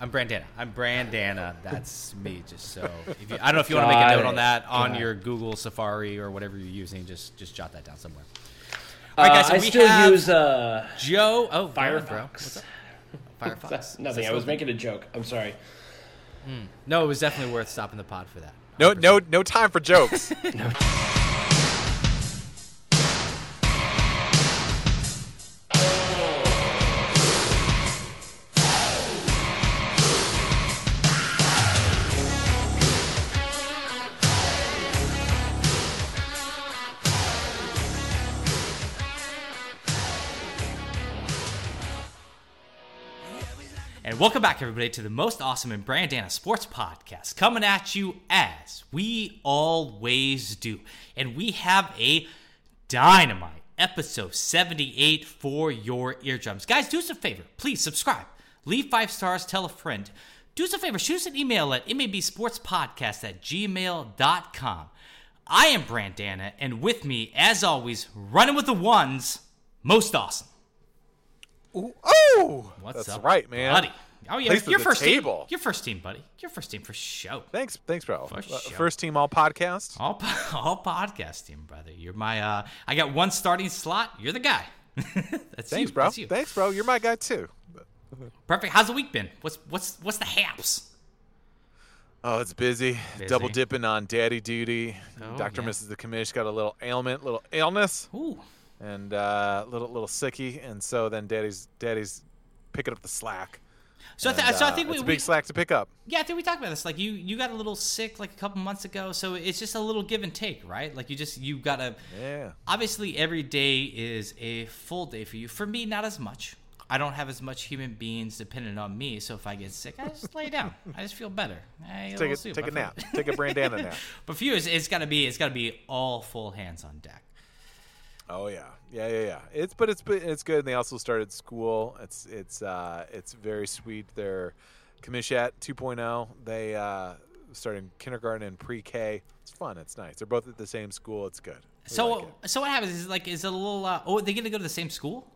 I'm Brandana. I'm Brandana. That's me. Just so if you, I don't know if you want to make a note on that on your Google Safari or whatever you're using. Just just jot that down somewhere. Uh, All right, guys. So I we still have use uh, Joe. Oh, go ahead, bro. Firefox. Firefox. That's nothing. that I was making a joke. I'm sorry. No, it was definitely worth stopping the pod for that. No, no, no time for jokes. And back, everybody, to the most awesome and Brandana Sports Podcast, coming at you as we always do. And we have a dynamite episode 78 for your eardrums. Guys, do us a favor. Please subscribe, leave five stars, tell a friend. Do us a favor, shoot us an email at mabsportspodcast at gmail.com. I am Brandana, and with me, as always, running with the ones, most awesome. oh, What's that's up, right, man. buddy? Oh yeah, your first table. team. Your first team, buddy. Your first team for show. Thanks, thanks, bro. For Uh. First team all podcast. All all podcast team, brother. You're my. uh I got one starting slot. You're the guy. That's Thanks, you. bro. That's you. Thanks, bro. You're my guy too. Perfect. How's the week been? What's what's what's the haps? Oh, it's busy. Busy. Double dipping on daddy duty. Oh, Doctor yeah. Mrs. the commish got a little ailment, little illness, Ooh. and uh, little little sicky, and so then daddy's daddy's picking up the slack. So I, th- And, so I uh, think we, it's a we big slack to pick up. yeah I think we talked about this. Like you you got a little sick like a couple months ago. So it's just a little give and take, right? Like you just you gotta. Yeah. obviously every day is a full day for you for me not as much i don't have as much human beings dependent on me so if i get sick i just lay down i just feel better Take a take a nap. Take a Brandana nap. but for you it's, it's gotta be it's gotta be all full hands on deck Oh yeah, yeah, yeah, yeah. It's but it's but it's good. And they also started school. It's it's uh it's very sweet. They're Commishat 2.0. They uh started kindergarten and pre-K. It's fun. It's nice. They're both at the same school. It's good. We so like it. so what happens is like is it a little uh, oh they get to go to the same school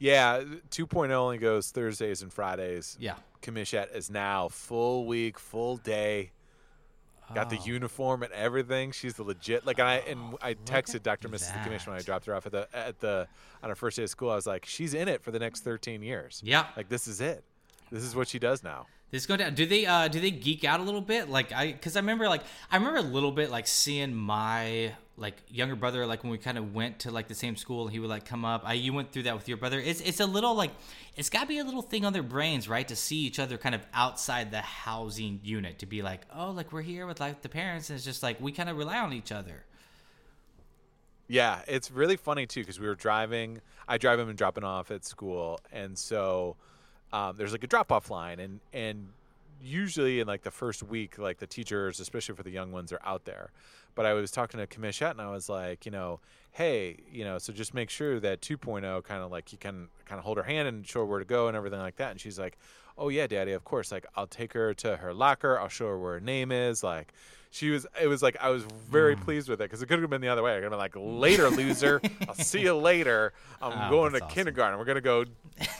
yeah, 2.0 only goes Thursdays and Fridays. yeah Commishat is now full week, full day. Got the Oh. uniform and everything. She's the legit like I and I texted Dr. Mrs. the Commission when I dropped her off at the at the on her first day of school. I was like, she's in it for the next 13 years. yeah Like this is it. This is what she does now. This go down. Do they uh do they geek out a little bit? Like I cuz I remember like I remember a little bit like seeing my like younger brother like when we kind of went to like the same school he would like come up. I you went through that with your brother. It's it's a little like it's got to be a little thing on their brains, right? To see each other kind of outside the housing unit to be like, "Oh, like we're here with like the parents." And it's just like we kind of rely on each other. Yeah, it's really funny too because we were driving. I drive him and dropping off at school, and so um, there's like a drop off line, and and usually in like the first week, like the teachers, especially for the young ones, are out there. But I was talking to Commishat, and I was like, you know, hey, you know, so just make sure that 2.0 kind of like you can kind of hold her hand and show her where to go and everything like that. And she's like, oh yeah, daddy, of course. Like I'll take her to her locker. I'll show her where her name is. Like she was. It was like I was very Mm. pleased with it because it could have been the other way. I could have been like, later, loser. I'll see you later. I'm Oh, going to awesome. kindergarten. We're gonna go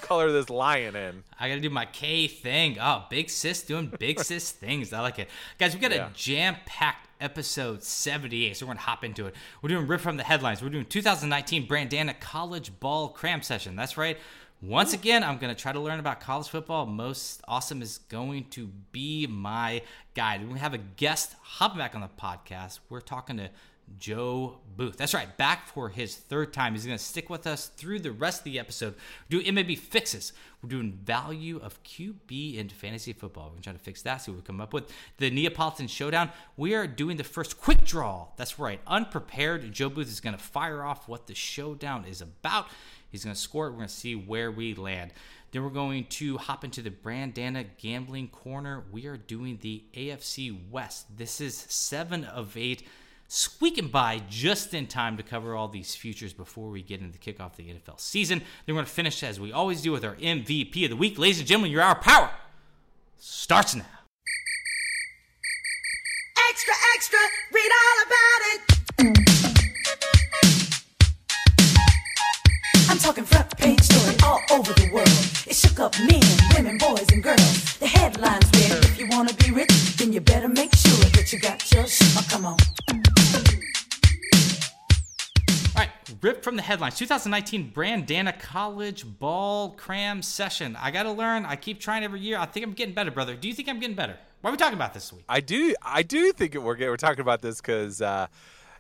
color this lion in. I gotta do my K thing. Oh, big sis doing big sis things. I like it, guys. We got Yeah. a jam-packed episode 78, so we're gonna hop into it. We're doing rip from the headlines. We're doing 2019 Brandana College Ball Cram Session. That's right. Once again, I'm gonna try to learn about college football. Most awesome is going to be my guide. We have a guest hopping back on the podcast. We're talking to Joe Booth. That's right, back for his third time. He's going to stick with us through the rest of the episode. We're doing fixes. We're doing value of QB in fantasy football. We're going to try to fix that, see what we come up with. The Neapolitan Showdown. We are doing the first quick draw. That's right, unprepared. Joe Booth is going to fire off what the showdown is about. He's going to score it. We're going to see where we land. Then we're going to hop into the Brandana Gambling Corner. We are doing the AFC West. This is seven of eight squeaking by just in time to cover all these futures before we get into the kickoff of the NFL season. Then we're going to finish as we always do with our MVP of the week. Ladies and gentlemen, your hour power starts now. Extra, extra, read all about it. Over the world. It shook up men, women, boys, and girls. The headlines read. If you wanna be rich, then you better make sure that you got your shit. Oh, come on. All right, ripped from the headlines 2019 Brandana College Ball Cram Session. I got to learn. I keep trying every year. I think I'm getting better, brother. Do you think I'm getting better? Why are we talking about this week? I do. I do think we're we're talking about this because uh,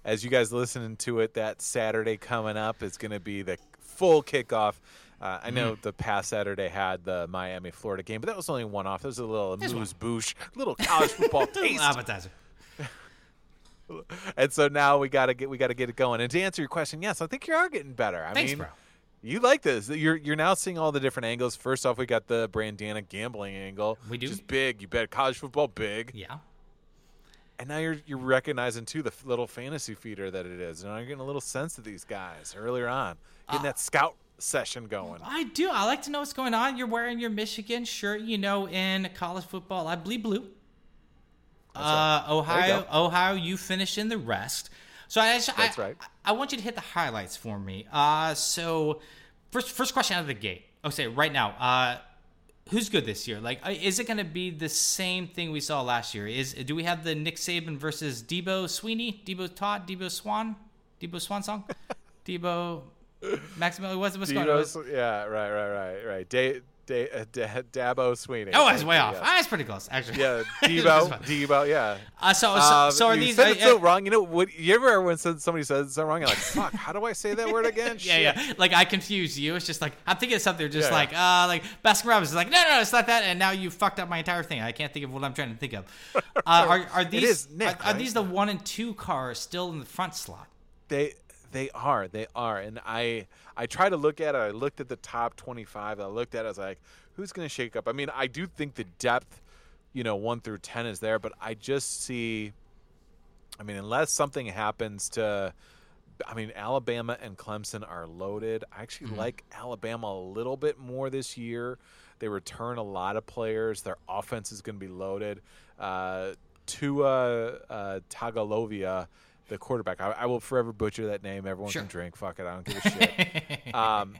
as you guys listening to it, that Saturday coming up is going to be the full kickoff. Uh, I know the past Saturday had the Miami Florida game, but that was only one off. It was a little moose boosh, little college football taste. appetizer. and so now we gotta get we gotta get it going. And to answer your question, yes, I think you are getting better. I Thanks, mean, bro. you like this. You're you're now seeing all the different angles. First off, we got the Brandana gambling angle. We do. which is big. You bet college football big. Yeah. And now you're you're recognizing too the little fantasy feeder that it is. And now you're getting a little sense of these guys earlier on, getting Uh, that scout session going. I do. I like to know what's going on. You're wearing your Michigan shirt, you know, in college football. I bleed blue. Uh, right. There you Ohio. Ohio, you finish in the rest. So I, just, That's I, right. I, I want you to hit the highlights for me. Uh, so first, first question out of the gate. Oh, say right now. Uh, who's good this year? Like, uh, is it going to be the same thing we saw last year? Is do we have the Nick Saban versus Debo Sweeney, Debo Todd, Debo Swan, Debo Swan song, Debo Maximilian? What's what's going on? Dino's- yeah, right, right, right, right. Da, da, uh, da, Dabo Swinney. Oh, I was way off. Ah, that's pretty close, actually. Yeah, was Debo. Debo, yeah. Uh, so, so, Um, so are you these? said uh, it so uh, wrong. You know what? You ever when somebody says something wrong, you're like, "Fuck, how do I say that word again?" Yeah, Shit. yeah. Like I confuse you. It's just like I'm thinking of something just Yeah, like uh like Baskin Robbins is like no no no it's not that and now you fucked up my entire thing. I can't think of what I'm trying to think of. Uh, are are these is Nick, are, are these the one and two cars still in the front slot? They they are they are, and I I try to look at it. I looked at the top twenty five. I looked at it. I was like, who's going to shake up? I mean, I do think the depth, you know, one through ten is there, but I just see. I mean, unless something happens to. I mean, Alabama and Clemson are loaded. I actually like Alabama a little bit more this year. They return a lot of players. Their offense is going to be loaded. Uh, Tua uh, Tagovailoa, the quarterback. I, I will forever butcher that name. Everyone Sure. can drink. Fuck it. I don't give a shit. um,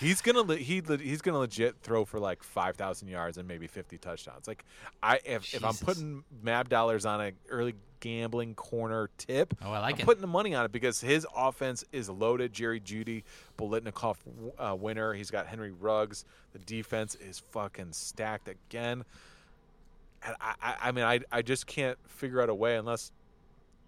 he's gonna le- he le- he's gonna legit throw for like five thousand yards and maybe fifty touchdowns. Like I if, if I'm putting Mab dollars on a early gambling corner tip, Oh, I like I'm it. putting the money on it because his offense is loaded. Jerry Jeudy, Bolitnikoff uh, winner. He's got Henry Ruggs. The defense is fucking stacked again. And I, I, I mean, I, I just can't figure out a way unless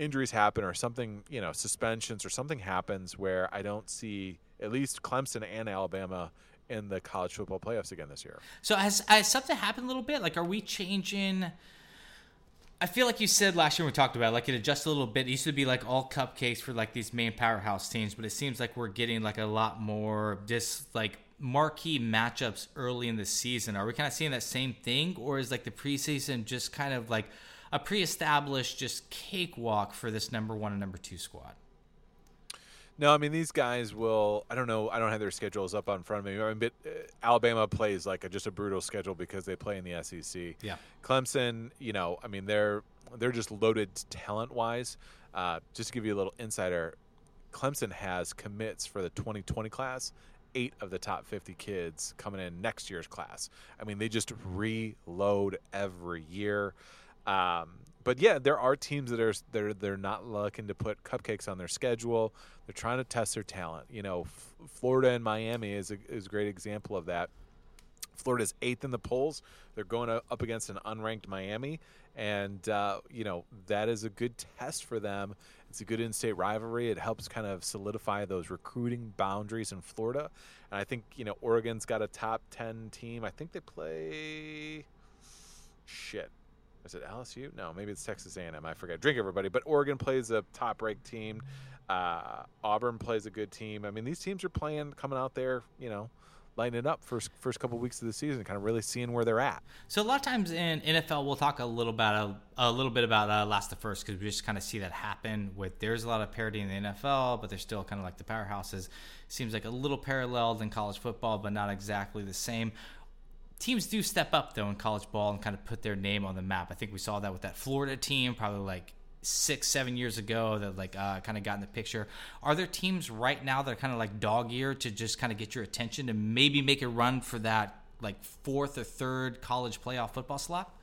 injuries happen or something, you know, suspensions or something happens where I don't see at least Clemson and Alabama in the college football playoffs again this year. So has, has something happened a little bit? Like, are we changing? I feel like you said last year we talked about it, like it adjusted a little bit. It used to be like all cupcakes for like these main powerhouse teams, but it seems like we're getting like a lot more just like marquee matchups early in the season. Are we kind of seeing that same thing, or is like the preseason just kind of like a pre-established just cakewalk for this number one and number two squad? No, I mean these guys will. I don't know. I don't have their schedules up on front of me. I mean, but uh, Alabama plays like a, just a brutal schedule because they play in the SEC. Yeah. Clemson, you know, I mean they're they're just loaded talent wise. Uh, just to give you a little insider, Clemson has commits for the 2020 class. Eight of the top 50 kids coming in next year's class. I mean, they just reload every year. Um, but yeah, there are teams that are they're they're not looking to put cupcakes on their schedule. They're trying to test their talent. You know, F- Florida and Miami is a, is a great example of that. Florida's eighth in the polls. They're going up against an unranked Miami, and uh, you know that is a good test for them. It's a good in-state rivalry. It helps kind of solidify those recruiting boundaries in Florida. And I think you know Oregon's got a top ten team. I think they play shit. Is it LSU? No, maybe it's Texas A&M. I forget. Drink everybody. But Oregon plays a top-ranked team. Uh, Auburn plays a good team. I mean, these teams are playing, coming out there, you know, lighting it up first first couple weeks of the season, kind of really seeing where they're at. So a lot of times in NFL, we'll talk a little about a, a little bit about uh, last to first because we just kind of see that happen. With there's a lot of parity in the NFL, but they're still kind of like the powerhouses. Seems like a little paralleled in college football, but not exactly the same. Teams do step up though in college ball and kind of put their name on the map. I think we saw that with that Florida team, probably like six, seven years ago that like uh, kind of got in the picture. Are there teams right now that are kind of like dog ear to just kind of get your attention and maybe make a run for that like fourth or third college playoff football slot?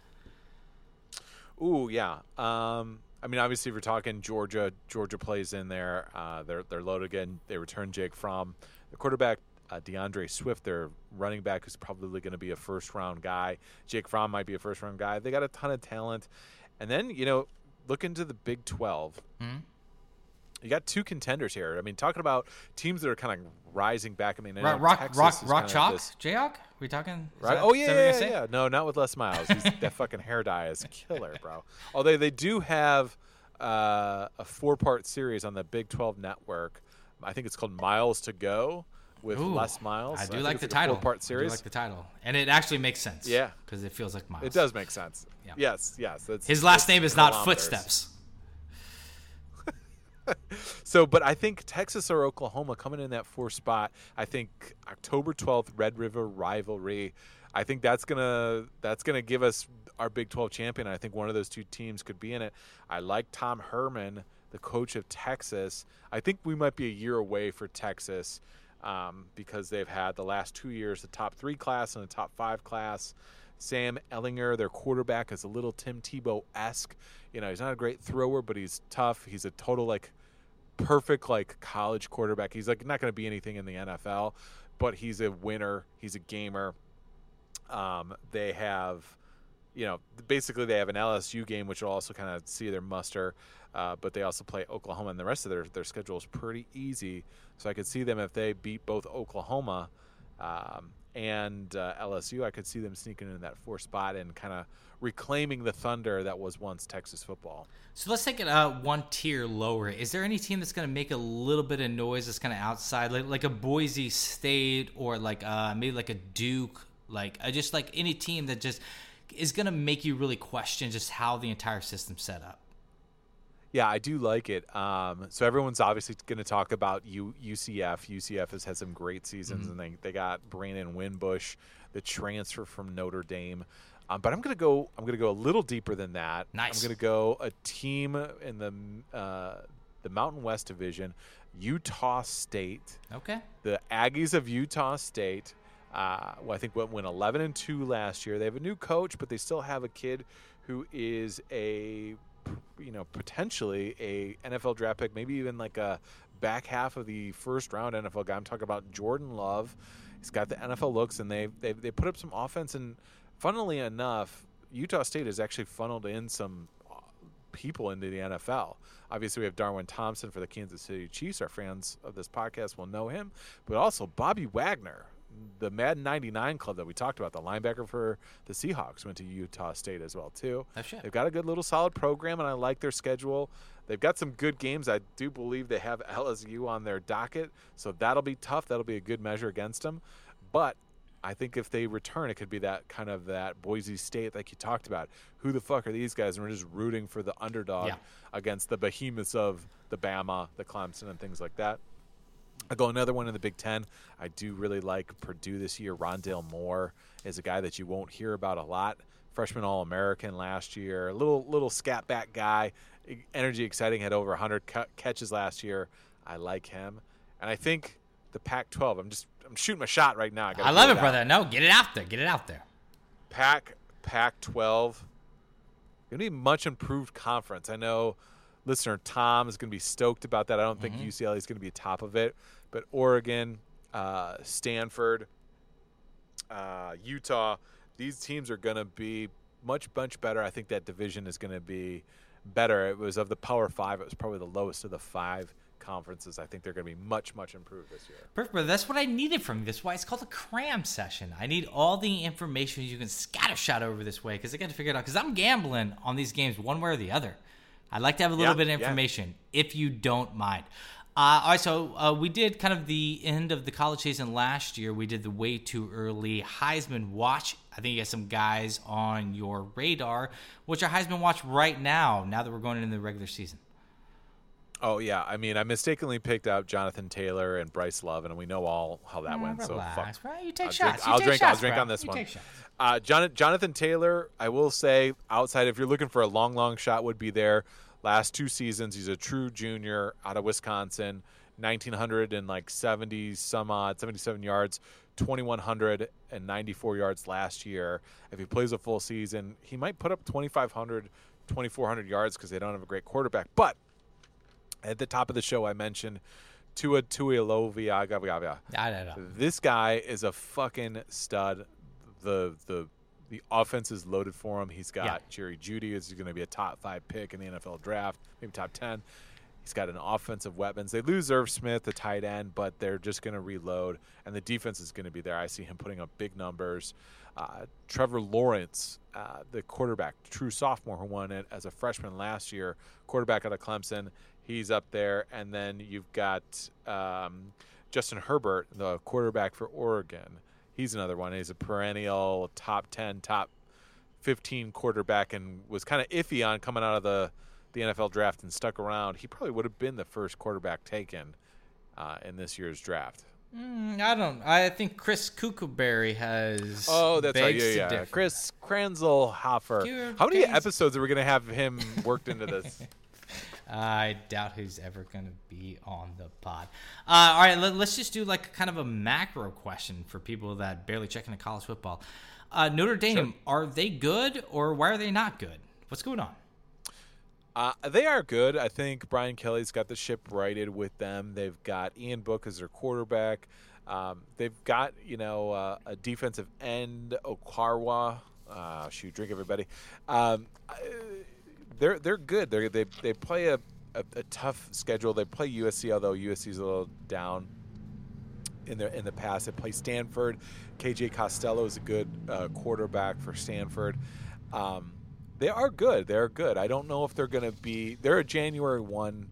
Ooh, yeah. Um, I mean, obviously, if you're talking Georgia, Georgia plays in there. Uh, they're they're loaded again. They return Jake Fromm, the quarterback. Uh, DeAndre Swift, their running back, who's probably going to be a first round guy. Jake Fromm might be a first round guy. They got a ton of talent. And then, you know, look into the Big 12. Mhm. You got two contenders here. I mean, talking about teams that are kind of rising back. I mean, Rock, rock, rock, rock chalk, this- Jayhawk. We talking? Right? that- oh yeah, you're yeah, yeah. No, not with Les Miles. He's, that fucking hair dye is killer, bro. Although they do have uh, a four-part series on the Big 12 network. I think it's called Miles to Go with Ooh, Les Miles. I do think like the a title. Four-part I do like the title, and it actually makes sense. Yeah. because it feels like miles. it does make sense. Yeah. Yes, yes. His last name is not. Footsteps. So, but I think Texas or Oklahoma coming in that fourth spot. I think October twelfth, Red River rivalry. I think that's gonna that's gonna give us our Big Twelve champion. I think one of those two teams could be in it. I like Tom Herman, the coach of Texas. I think we might be a year away for Texas um, because they've had the last two years the top three class and the top five class. Sam Ehlinger, their quarterback, is a little Tim Tebow esque. You know, he's not a great thrower, but he's tough. He's a total like perfect like college quarterback. He's like not going to be anything in the NFL, but he's a winner. He's a gamer. Um, they have, you know, basically they have an LSU game, which will also kind of see their muster. Uh, but they also play Oklahoma, and the rest of their their schedule is pretty easy. So I could see them if they beat both Oklahoma um, and uh, LSU. I could see them sneaking in that four spot and kind of reclaiming the thunder that was once Texas football. So let's take it uh, one tier lower. Is there any team that's going to make a little bit of noise that's kind of outside, like, like a Boise State or like uh, maybe like a Duke, like uh, just like any team that just is going to make you really question just how the entire system's set up? Yeah, I do like it. Um, so everyone's obviously going to talk about U- UCF. UCF has had some great seasons, and they, they got Brandon Wimbush, the transfer from Notre Dame. Um, but I'm going to go. I'm going to go a little deeper than that. Nice. I'm going to go a team in the uh, the Mountain West Division, Utah State. Okay. The Aggies of Utah State. Uh, well, I think went, went 11 and two last year. They have a new coach, but they still have a kid who is a you know potentially a NFL draft pick, maybe even like a back half of the first round NFL guy. I'm talking about Jordan Love. He's got the NFL looks, and they they they put up some offense. And funnily enough, Utah State has actually funneled in some uh, people into the NFL. Obviously, we have Darwin Thompson for the Kansas City Chiefs. Our fans of this podcast will know him, but also Bobby Wagner, the Madden 99 club that we talked about, the linebacker for the Seahawks, went to Utah State as well too. Oh, shit. They've got a good little solid program, and I like their schedule. They've got some good games. I do believe they have LSU on their docket, so that'll be tough. That'll be a good measure against them. But I think if they return, it could be that kind of that Boise State like you talked about. Who the fuck are these guys? And we're just rooting for the underdog Yeah. against the behemoths of the Bama, the Clemson, and things like that. I go another one in the Big Ten. I do really like Purdue this year. Rondale Moore is a guy that you won't hear about a lot. Freshman All American last year. Little little scat back guy. Energy exciting. Had over 100 ca- catches last year. I like him. And I think the Pac-12. I'm just I'm shooting my shot right now. gotta I love it, out. brother. No, get it out there. Get it out there. Pac Pac 12 gonna be a much improved conference. I know listener Tom is gonna be stoked about that. I don't think mm-hmm. UCLA is gonna be top of it, but Oregon, uh, Stanford, uh, Utah, these teams are gonna be much much better. I think that division is gonna be better. It was of the Power Five. It was probably the lowest of the five conferences. I think they're gonna be much much improved this year. Perfect, brother. That's what I needed from you. That's why it's called a cram session. I need all the information you can scattershot over this way because I got to figure it out. Because I'm gambling on these games one way or the other. I'd like to have a little Yeah, bit of yeah. information if you don't mind. Uh, all right, so uh, we did kind of the end of the college season last year. We did the way too early Heisman watch. I think you got some guys on your radar. What's your Heisman watch right now? Now that we're going into the regular season. Oh yeah, I mean, I mistakenly picked out Jonathan Taylor and Bryce Love, and we know all how that went. So Relax, fuck. bro. You take I'll shots. Drink, You I'll take drink. shots, I'll drink bro. on this You one. Uh, Jonathan Taylor, I will say, outside if you're looking for a long, long shot, would be there. Last two seasons, he's a true junior out of Wisconsin, 1900 and like 70 some odd, 77 yards, 2,194 yards last year. If he plays a full season, he might put up 2,500, 2,400 yards because they don't have a great quarterback. But at the top of the show, I mentioned Tua Tuilovia. I know. This guy is a fucking stud. The the the offense is loaded for him. He's got Yeah. Jerry Jeudy is going to be a top five pick in the NFL draft, maybe top ten. He's got an offensive weapons. They lose Irv Smith, the tight end, but they're just going to reload, and the defense is going to be there. I see him putting up big numbers. Uh, Trevor Lawrence, uh, the quarterback, true sophomore who won it as a freshman last year, quarterback out of Clemson. He's up there, and then you've got um, Justin Herbert, the quarterback for Oregon. He's another one. He's a perennial top ten, top 15 quarterback and was kind of iffy on coming out of the, the NFL draft and stuck around. He probably would have been the first quarterback taken uh, in this year's draft. Mm, I don't. I think Chris Kukuberry has. Oh, that's right. Yeah, yeah. differ. Chris Kranzelhofer. How many episodes are we going to have him worked into this? I doubt who's ever going to be on the pod. Uh, all right, let, us just do like kind of a macro question for people that barely check into college football. Uh, Notre Dame, are they good or why are they not good? What's going on? Uh, they are good. I think Brian Kelly's got the ship righted with them. They've got Ian Book as their quarterback. Um, they've got you know uh, a defensive end Okwara. Uh, shoot, drink everybody. Um, they're they're good. They they they play a, a, a tough schedule. They play USC, although USC's a little down in the in the past. They play Stanford. KJ Costello is a good uh, quarterback for Stanford. Um, they are good. They're good. I don't know if they're going to be. They're a January one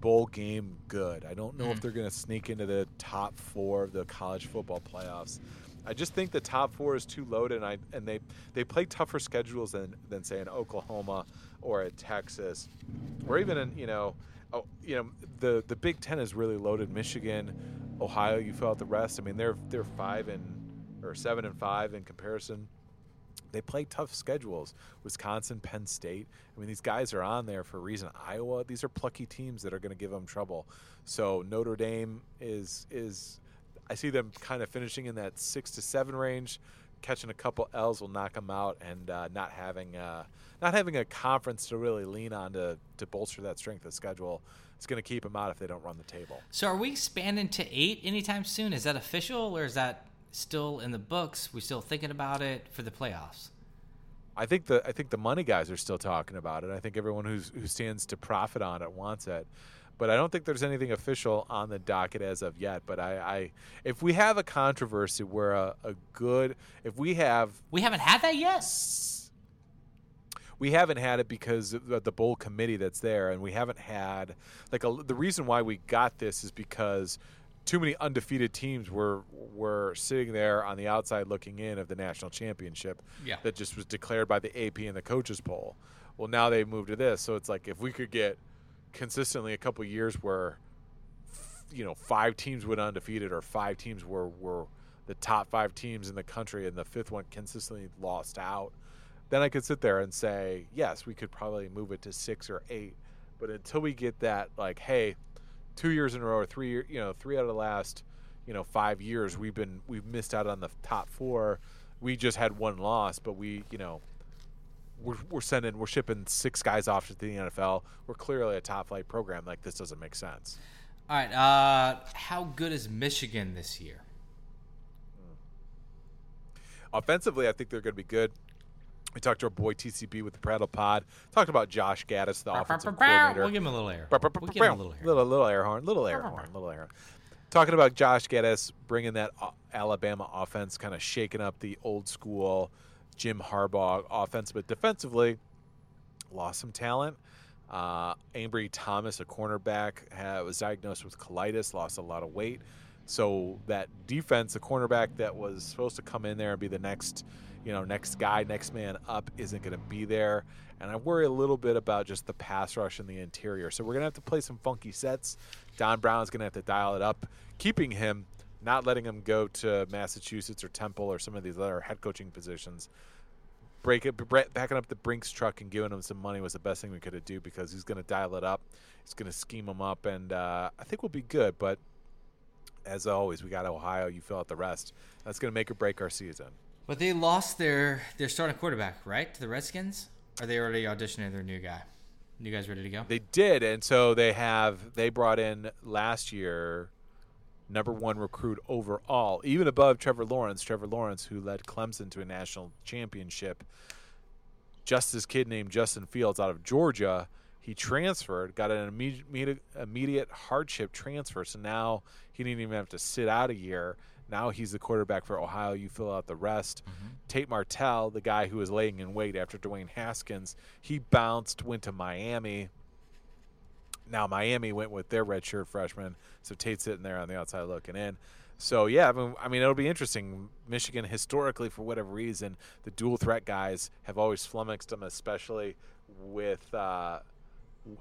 bowl game good. I don't know if they're going to sneak into the top four of the college football playoffs. I just think the top four is too loaded, and I and they they play tougher schedules than than say in Oklahoma or at Texas, or even in you know, oh, you know the the Big Ten is really loaded. Michigan, Ohio, you fill out the rest. I mean they're they're five and or seven and five in comparison they play tough schedules. Wisconsin, Penn State. I mean, these guys are on there for a reason. Iowa. These are plucky teams that are going to give them trouble. So Notre Dame is is. I see them kind of finishing in that six to seven range, catching a couple L's will knock them out, and uh, not having uh, not having a conference to really lean on to to bolster that strength of schedule. It's going to keep them out if they don't run the table. So are we expanding to eight anytime soon? Is that official or is that still in the books? We still thinking about it for the playoffs? I think the I think the money guys are still talking about it. I think everyone who's who stands to profit on it wants it. But I don't think there's anything official on the docket as of yet. But I, I if we have a controversy where a, a good if we have We haven't had that yet. we haven't had it because of the bowl committee that's there, and we haven't had like a, the reason why we got this is because too many undefeated teams were were sitting there on the outside looking in of the national championship Yeah. that just was declared by the AP and the coaches poll. Well, now they've moved to this, so it's like if we could get consistently a couple years where you know five teams went undefeated or five teams were were the top five teams in the country and the fifth one consistently lost out then I could sit there and say, yes, we could probably move it to six or eight. But until we get that, like, hey, two years in a row or three, you know, three out of the last, you know, five years, we've been we've missed out on the top four. We just had one loss, but we, you know, we're, we're sending, we're shipping six guys off to the NFL. We're clearly a top flight program. Like this doesn't make sense. All right. Uh, how good is Michigan this year? Offensively, I think they're going to be good. We talked to our boy TCB with the Prattle Pod. Talked about Josh Gattis, the offensive coordinator. We'll give him a little air. We'll give him a little air. Little, little air horn, little air horn, little air horn. Talking about Josh Gattis bringing that Alabama offense, kind of shaking up the old school Jim Harbaugh offense, but defensively lost some talent. Uh, Ambry Thomas, a cornerback, ha was diagnosed with colitis, lost a lot of weight. So that defense, the cornerback that was supposed to come in there and be the next, you know, next guy, next man up, isn't going to be there. And I worry a little bit about just the pass rush in the interior. So we're going to have to play some funky sets. Don Brown's going to have to dial it up, keeping him, not letting him go to Massachusetts or Temple or some of these other head coaching positions break it, backing up the Brinks truck and giving him some money was the best thing we could have do because he's going to dial it up. He's going to scheme him up, and uh, I think we'll be good. But as always, we got Ohio. You fill out the rest. That's going to make or break our season. But they lost their their starting quarterback, right, to the Redskins. Are they already auditioning their new guy? You guys ready to go? They did, and so they have. They brought in last year number one recruit overall, even above Trevor Lawrence. Trevor Lawrence, who led Clemson to a national championship. Just this kid named Justin Fields out of Georgia. He transferred, got an immediate, immediate hardship transfer. So now he didn't even have to sit out a year. Now he's the quarterback for Ohio. You fill out the rest. Mm-hmm. Tate Martell, the guy who was laying in wait after Dwayne Haskins, he bounced, went to Miami. Now Miami went with their redshirt freshman, so Tate's sitting there on the outside looking in. So yeah, I mean, I mean, it'll be interesting. Michigan historically, for whatever reason, the dual threat guys have always flummoxed them, especially with uh,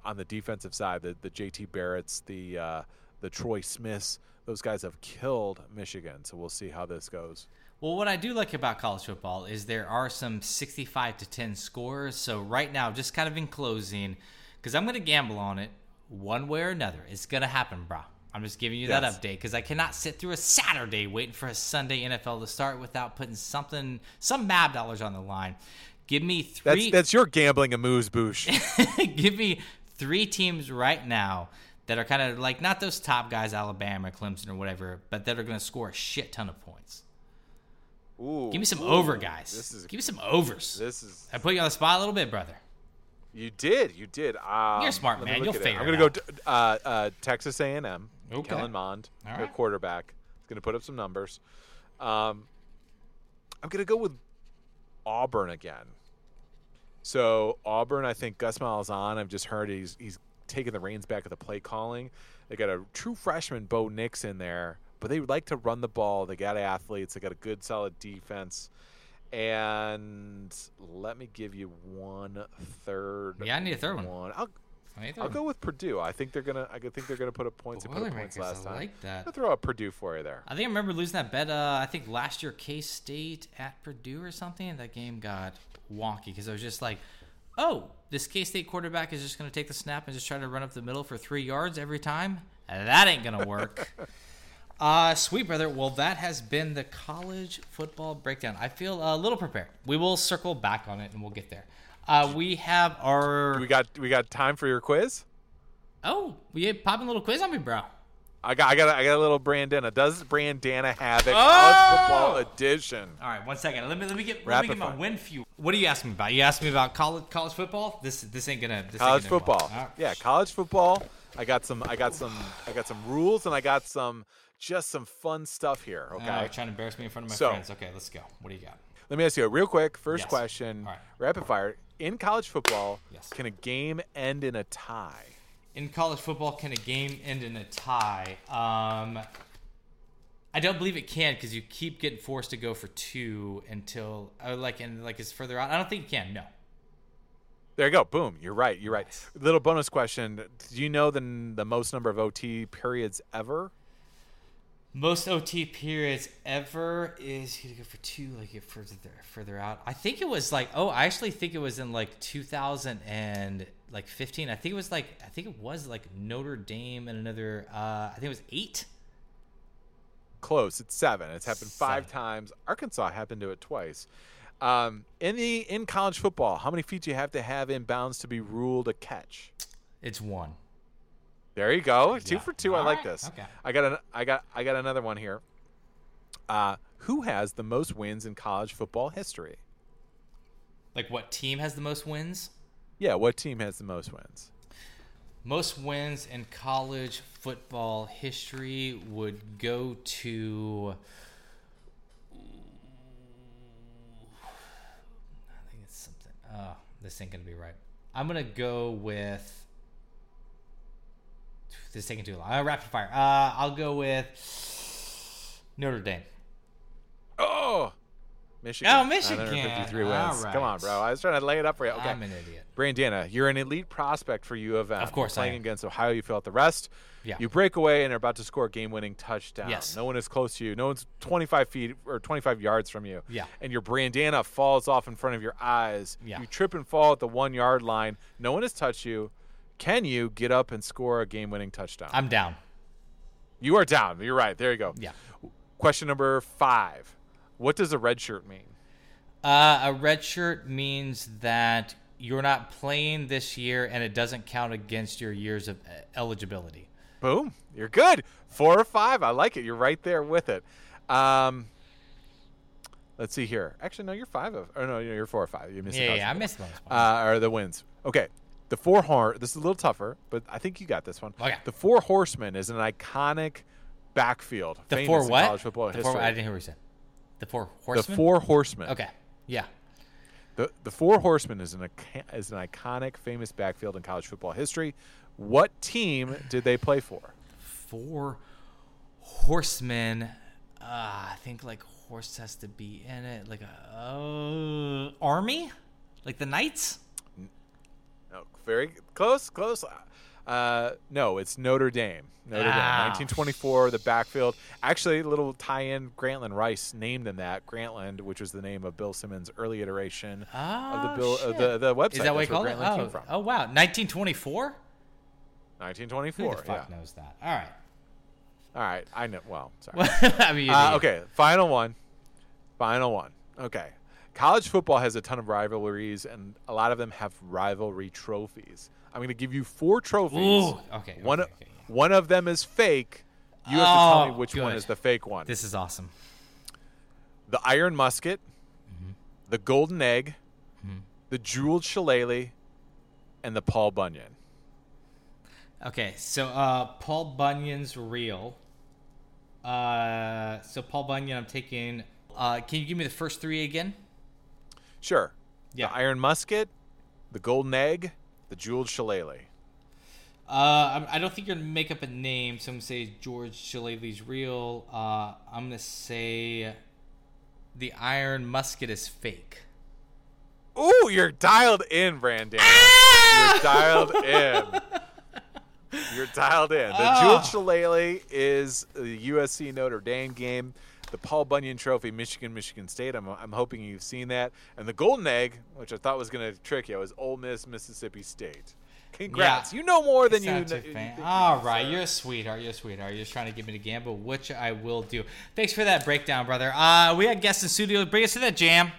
on the defensive side, the the JT Barrett's, the uh, the Troy Smiths. Those guys have killed Michigan. So we'll see how this goes. Well, what I do like about college football is there are some 65 to 10 scores. So right now, just kind of in closing, because I'm going to gamble on it one way or another. It's to happen, bro. I'm just giving you that update because I cannot sit through a Saturday waiting for a Sunday NFL to start without putting something, some MAB dollars on the line. Give me That's three. that's your gambling amuse bouche. give me three teams right now that are kind of like not those top guys, Alabama, Clemson, or whatever, but that are going to score a shit ton of points. Ooh, Give me some ooh, over guys. This is Give me some overs. this is I put you on the spot a little bit, brother. You did, you did. Um, You're smart, man. You'll at it. figure I'm gonna out. go uh, uh, Texas A&M. Okay. Kellen Mond, All their right. quarterback. He's gonna put up some numbers. Um, I'm gonna go with Auburn again. So Auburn, I think Gus Malzahn. I've just heard he's he's taking the reins back of the play calling. They got a true freshman, Bo Nix, in there, but they like to run the ball. They got athletes. They got a good, solid defense. And let me give you one third. Yeah, I need a third one. one. I'll, I'll go with Purdue. I think they're gonna. I think they're gonna put up points. They put up points last I time. like that. I'll throw up Purdue for you there. I think I remember losing that bet. Uh, I think last year K State at Purdue or something. That game got wonky because I was just like, "Oh, this K State quarterback is just going to take the snap and just try to run up the middle for three yards every time. That ain't going to work." uh, sweet brother. Well, that has been the college football breakdown. I feel a little prepared. We will circle back on it and we'll get there. Uh, we have our We got. We got time for your quiz. oh, we popping a little quiz on me, bro. I got. I got. I got a little Brandana. Does Brandana have it? Oh! college football edition? All right, one second. Let me let me get let Rapid me get my win few. What are you asking me about? You asking me about college college football? This this ain't gonna this College ain't gonna football. All right. Yeah, college football. I got some. I got some. I got some rules, and I got some. Just some fun stuff here. Okay. Oh, trying to embarrass me in front of my So- friends. Okay, let's go. What do you got? Let me ask you a real quick first Yes. question. Right. Rapid fire. In college football, Yes. can a game end in a tie? In college football, can a game end in a tie? Um, I don't believe it can because you keep getting forced to go for two until uh, like and like it's further out. I don't think you can. No. There you go. Boom. You're right. You're right. Little bonus question. Do you know the the most number of OT periods ever? Most OT periods ever is you to go for two, like get further further out. I think it was like oh, I actually think it was in like 2000 and like 15. I think it was like I think it was like Notre Dame and another. Uh, I think it was eight. Close. It's seven. It's happened five times. Arkansas happened to it twice. Um, in the in college football, how many feet do you have to have in bounds to be ruled a catch? It's one. There you go. Two for two. I All like right. this. Okay. I got an, I got I got another one here. Uh, who has the most wins in college football history? Like what team has the most wins? Yeah, what team has the most wins? Most wins in college football history would go to. I think it's something. Oh, this ain't gonna be right. I'm gonna go with. This is taking too long. Uh, rapid fire. Uh, I'll go with Notre Dame. Oh, Michigan. Oh, Michigan. 953 wins. All Come on, bro. I was trying to lay it up for you. Okay. I'm an idiot. Brandana, you're an elite prospect for U of M. Of course I playing against Ohio, you fill out the rest. Yeah. You break away and are about to score a game-winning touchdown. Yes. No one is close to you. No one's 25 feet or 25 yards from you. Yeah. And your Brandana falls off in front of your eyes. Yeah. You trip and fall at the one-yard line. No one has touched you. Can you get up and score a game-winning touchdown? I'm down. You are down. You're right. There you go. Yeah. Question number five. What does a red shirt mean? Uh, a red shirt means that you're not playing this year, and it doesn't count against your years of uh, eligibility. Boom. You're good. Four or five. I like it. You're right there with it. Um, let's see here. Actually, no, you're five of. Oh no, you're four or five. You missed. the Yeah, yeah, I missed most. Uh, or the wins. Okay. The four horn. This is a little tougher, but I think you got this one. Okay. The four horsemen is an iconic backfield. The famous four what? College football the history. four, I didn't hear what you said. The four horsemen. the four horsemen. Okay. Yeah. The the Four Horsemen is an is an iconic, famous backfield in college football history. What team did they play for? Four horsemen. Uh, I think like horse has to be in it. Like a uh, army, like the knights. No, very close, close. Uh, no, it's Notre Dame. Notre Dame, Ah. 1924. The backfield. Actually, a little tie-in. Grantland Rice named them that. Grantland, which was the name of Bill Simmons' early iteration Oh, of the Bill shit. of the the website. Is that what That's you call where it? Grantland Oh, came from. oh wow, 1924. Who 1924. the fuck yeah. knows that? All right. All right, I know. Well, sorry. I mean, Uh, okay, final one. Final one. Okay. College football has a ton of rivalries, and a lot of them have rivalry trophies. I'm going to give you four trophies. Ooh, okay, One, okay, okay, one of them is fake. You have to tell me Oh, which one is the fake one. This is awesome. the Iron Musket, Mm-hmm. the Golden Egg, the Jeweled Shillelagh, and the Paul Bunyan. Okay, so uh, Paul Bunyan's real. Uh, so Paul Bunyan, I'm taking. Uh, can you give me the first three again? Sure. Yeah. The Iron Musket, the Golden Egg, the Jeweled Shillelagh. Uh, I'm- don't think you're gonna make up a name. So I'm gonna say George Shillelagh's real. Uh, I'm gonna say the Iron Musket is fake. Ooh, you're dialed in, Brandon. Ah! You're dialed in. You're dialed in. The Ah. Jeweled Shillelagh is the USC Notre Dame game. The Paul Bunyan Trophy, Michigan, Michigan State. I'm, I'm hoping you've seen that. And the Golden Egg, which I thought was going to trick you, was Ole Miss, Mississippi State. Congrats. Yeah. You know more than you, not kn- too you fan- think you All right, you're a sweetheart. You're a sweetheart. You're just trying to give me the gamble, which I will do. Thanks for that breakdown, brother. Uh, we got guests in studio. Bring us to that jam.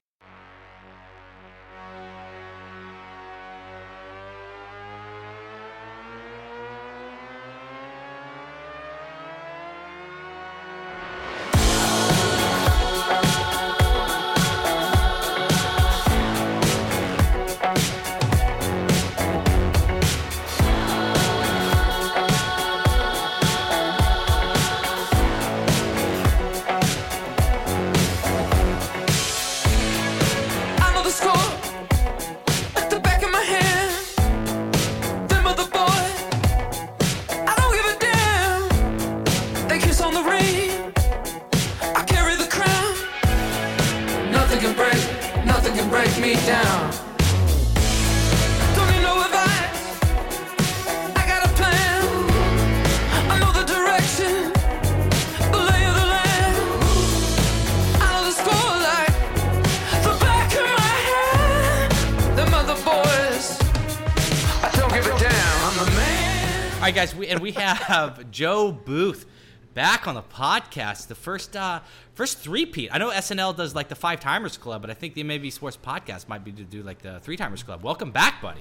Joe Booth back on the podcast. The first, uh, first three-peat. I know SNL does like the Five Timers Club, but I think the MAB Sports Podcast might be to do like the Three Timers Club. Welcome back, buddy.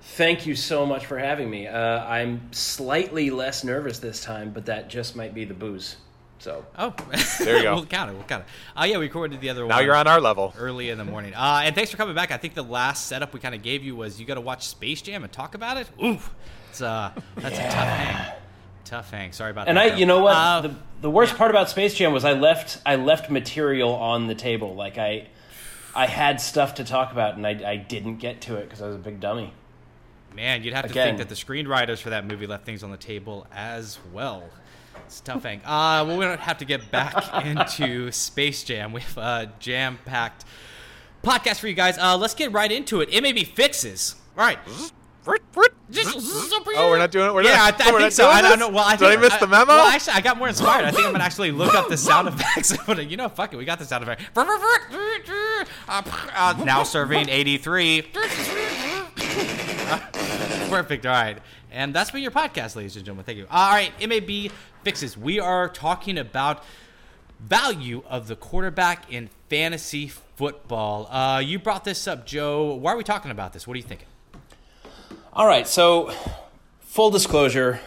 Thank you so much for having me. Uh, I'm slightly less nervous this time, but that just might be the booze. So Oh, There you go. we'll count it. We'll count it. Oh yeah, we recorded the other Now one. Now you're on our level. early in the morning. Uh, and thanks for coming back. I think the last setup we kind of gave you was you got to watch Space Jam and talk about it. Ooh, it's uh, that's a tough hang. Tough hang. Sorry about and that. And I, you know what? Uh, the the worst part about Space Jam was I left I left material on the table. Like I I had stuff to talk about, and I, I didn't get to it because I was a big dummy. man, you'd have to think that the screenwriters for that movie left things on the table as well. It's tough hang. Uh, well, we don't have to get back into Space Jam. We have a jam-packed podcast for you guys. Uh, let's get right into it. It may be fixes. All right. Oh, we're not doing it? We're yeah, not- I, th- I oh, think so. I don't know. Well, I Did I think, miss the memo? Well, actually, I got more inspired. I think I'm gonna actually look up the sound effects. You know, fuck it, we got the sound effect. Uh, uh, now serving 83. Perfect. All right. And that's been your podcast, ladies and gentlemen. Thank you. All right. MAB fixes. We are talking about value of the quarterback in fantasy football. Uh, you brought this up, Joe. Why are we talking about this? What are you thinking? All right, so full disclosure,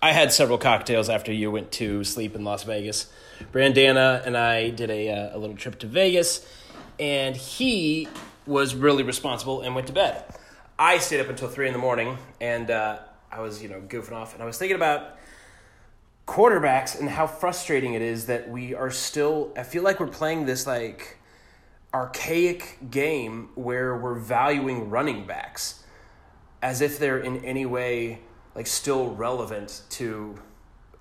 I had several cocktails after you went to sleep in Las Vegas. Brandana and I did a, uh, a little trip to Vegas, and he was really responsible and went to bed. I stayed up until three in the morning, and uh, I was, you know, goofing off, and I was thinking about quarterbacks and how frustrating it is that we are still. I feel like we're playing this like archaic game where we're valuing running backs as if they're in any way like still relevant to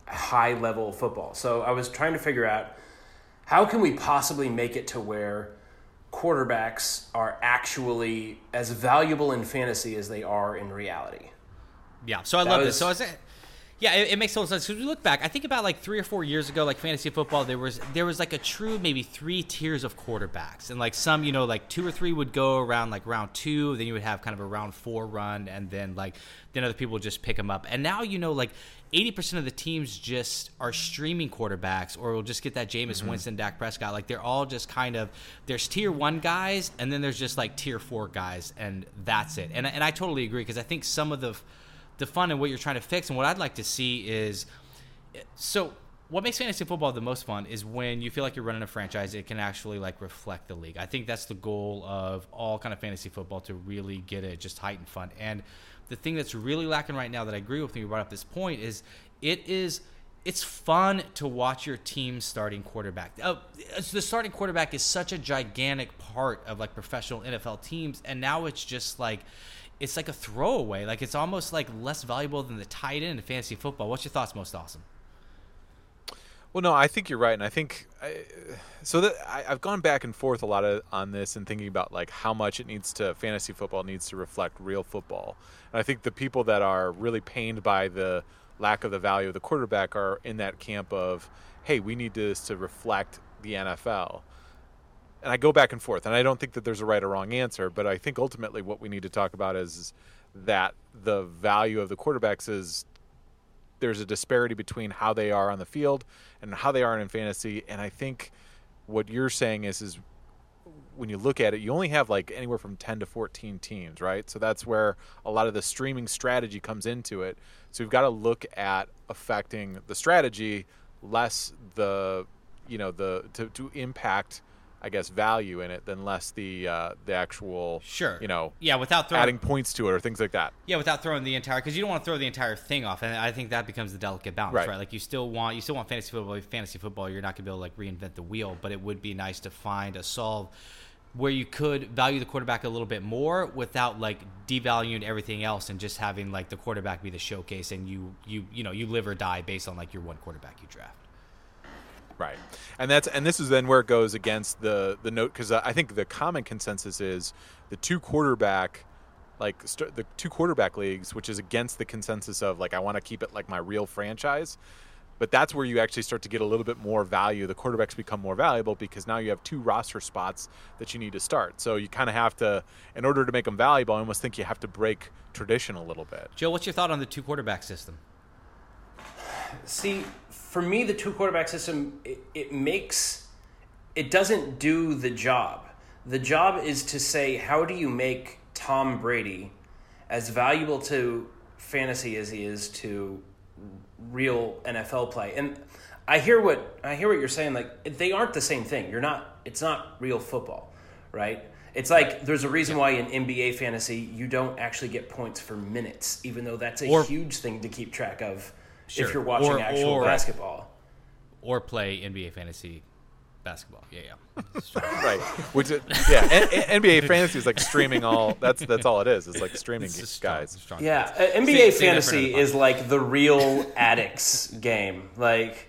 high level football. So I was trying to figure out how can we possibly make it to where quarterbacks are actually as valuable in fantasy as they are in reality. Yeah, so I That love was- this. So I it? Yeah, it, it makes total sense. Because we look back, I think about like three or four years ago, like fantasy football, there was there was like a true maybe three tiers of quarterbacks, and like some, you know, like two or three would go around like round two, then you would have kind of a round four run, and then like then other people would just pick them up. And now you know like. 80% of the teams just are streaming quarterbacks or will just get that Jameis mm-hmm. Winston, Dak Prescott. Like they're all just kind of, there's tier one guys and then there's just like tier four guys and that's it. And, and I totally agree because I think some of the, the fun and what you're trying to fix. And what I'd like to see is so what makes fantasy football the most fun is when you feel like you're running a franchise it can actually like reflect the league. I think that's the goal of all kind of fantasy football to really get it just heightened fun. And the thing that's really lacking right now that i agree with when you brought up this point is it is it's fun to watch your team starting quarterback. Uh, the starting quarterback is such a gigantic part of like professional NFL teams, and now it's just like it's like a throwaway. Like it's almost like less valuable than the tight end in fantasy football. What's your thoughts, most awesome? Well, no, I think you're right, and I think I, so. That I, I've gone back and forth a lot of, on this and thinking about like how much it needs to fantasy football needs to reflect real football. And I think the people that are really pained by the lack of the value of the quarterback are in that camp of, hey, we need this to reflect the NFL. And I go back and forth, and I don't think that there's a right or wrong answer, but I think ultimately what we need to talk about is that the value of the quarterbacks is there's a disparity between how they are on the field and how they are in fantasy. And I think what you're saying is is when you look at it, you only have like anywhere from 10 to 14 teams, right? So that's where a lot of the streaming strategy comes into it. So we've got to look at affecting the strategy less the you know the to, to impact I guess value in it than less the uh, the actual Sure. you know Yeah, without throwing adding points to it or things like that. Yeah, without throwing the entire because you don't want to throw the entire thing off, and I think that becomes the delicate balance, Right. right? Like you still want you still want fantasy football. Fantasy football, you're not gonna be able to like reinvent the wheel, but it would be nice to find a solve where you could value the quarterback a little bit more without like devaluing everything else and just having like the quarterback be the showcase and you you you know you live or die based on like your one quarterback you draft. Right, and that's and this is then where it goes against the the note because uh, I think the common consensus is the two quarterback, like st- the two quarterback leagues, which is against the consensus of like I want to keep it like my real franchise, but that's where you actually start to get a little bit more value. The quarterbacks become more valuable because now you have two roster spots that you need to start. So you kind of have to, in order to make them valuable, I almost think you have to break tradition a little bit. Joe, what's your thought on the two quarterback system? See, for me, the two quarterback system it, it makes it doesn't do the job. The job is to say, how do you make Tom Brady as valuable to fantasy as he is to real NFL play? And I hear what I hear what you're saying. Like they aren't the same thing. You're not. It's not real football, right? It's like there's a reason why in NBA fantasy you don't actually get points for minutes, even though that's a Or- huge thing to keep track of Sure. if you're watching Or- actual or- basketball. Or play NBA fantasy basketball? Yeah, yeah. Right, which is, yeah, N- NBA fantasy is like streaming all. That's that's all it is. It's like streaming It's a strong- guys. strong Yeah, uh, NBA Say- say that for fantasy another is like the real addicts game. Like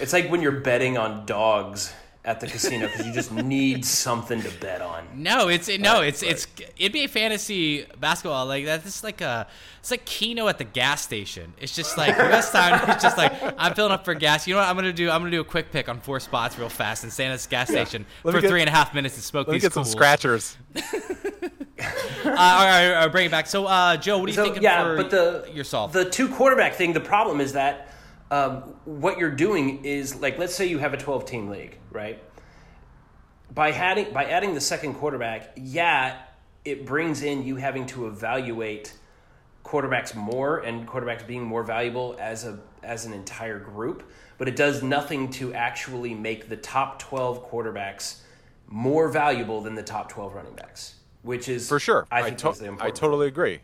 it's like when you're betting on dogs at the casino because you just need something to bet on. No, it's no, it's it's NBA fantasy basketball. Like that's just like a it's like Keno at the gas station. It's just like rest time. It's just like I'm filling up for gas. You know what I'm gonna do? I'm gonna do a quick pick on four spots real fast and stand at this gas station Let for get- three and a half minutes and smoke Let me these get some scratchers. uh, all right, all right, bring it back. So, uh, Joe, what do you So thinking yeah, for but the yourself? the two quarterback thing. The problem is that um, what you're doing is like, let's say you have a 12 team league, right? By adding by adding the second quarterback, yeah, it brings in you having to evaluate quarterbacks more and quarterbacks being more valuable as a as an entire group, but it does nothing to actually make the top 12 quarterbacks more valuable than the top 12 running backs, which is For sure. I think to- I totally agree.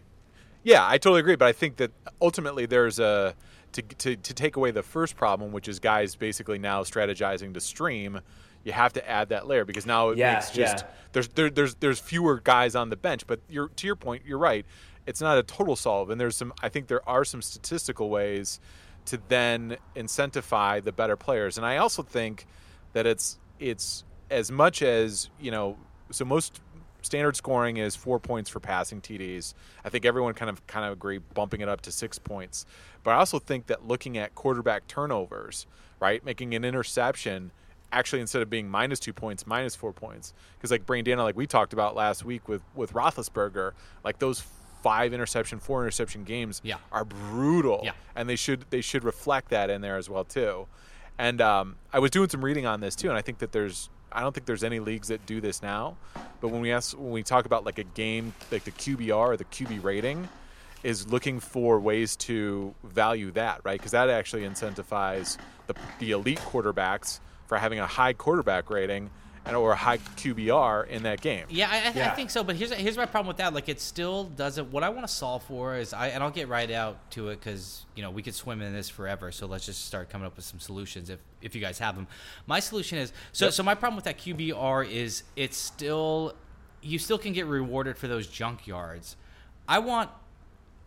Yeah, I totally agree. But I think that ultimately there's a to, to to take away the first problem, which is guys basically now strategizing to stream. You have to add that layer because now it Yeah, makes just yeah. there's there, there's there's fewer guys on the bench. But you're to your point, you're right. It's not a total solve, and there's some. I think there are some statistical ways to then incentivize the better players, and I also think that it's it's as much as you know. So most standard scoring is four points for passing TDs. I think everyone kind of kind of agree bumping it up to six points. But I also think that looking at quarterback turnovers, right, making an interception actually instead of being minus two points, minus four points, because like Brandana, like we talked about last week with with Roethlisberger, like those five interception, four interception games Yeah. are brutal, Yeah. and they should they should reflect that in there as well too. And um, I was doing some reading on this too, and I think that there's I don't think there's any leagues that do this now. But when we ask when we talk about like a game like the QBR or the QB rating, is looking for ways to value that right because that actually incentivizes the the elite quarterbacks for having a high quarterback rating and or a high QBR in that game. Yeah, I, I, I Yeah. think so. But here's here's my problem with that. Like, it still doesn't. What I want to solve for is, I and I'll get right out to it because you know we could swim in this forever. So let's just start coming up with some solutions if if you guys have them. My solution is so. So my problem with that QBR is it's still you still can get rewarded for those junk yards. I want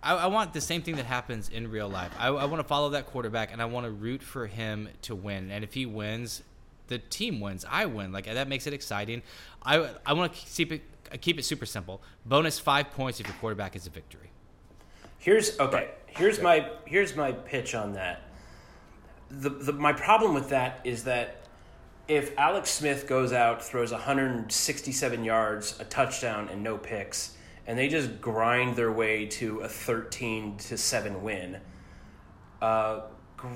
I, I want the same thing that happens in real life. I, I want to follow that quarterback and I want to root for him to win. And if he wins, the team wins. I win. Like that makes it exciting. I I want to keep it keep it super simple. Bonus five points if your quarterback is a victory. Here's okay. Here's my here's my pitch on that. The, the my problem with that is that if Alex Smith goes out, throws 167 yards, a touchdown, and no picks, and they just grind their way to a 13 to seven win, uh,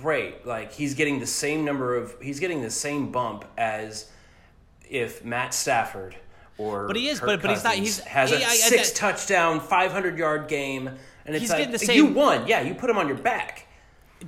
great. Like he's getting the same number of he's getting the same bump as if Matt Stafford or But he is, Kirk but- but he's not- he's- has a he- I- I- six touchdown, 500 yard game, and it's He's like getting the you won. Yeah, you put him on your back.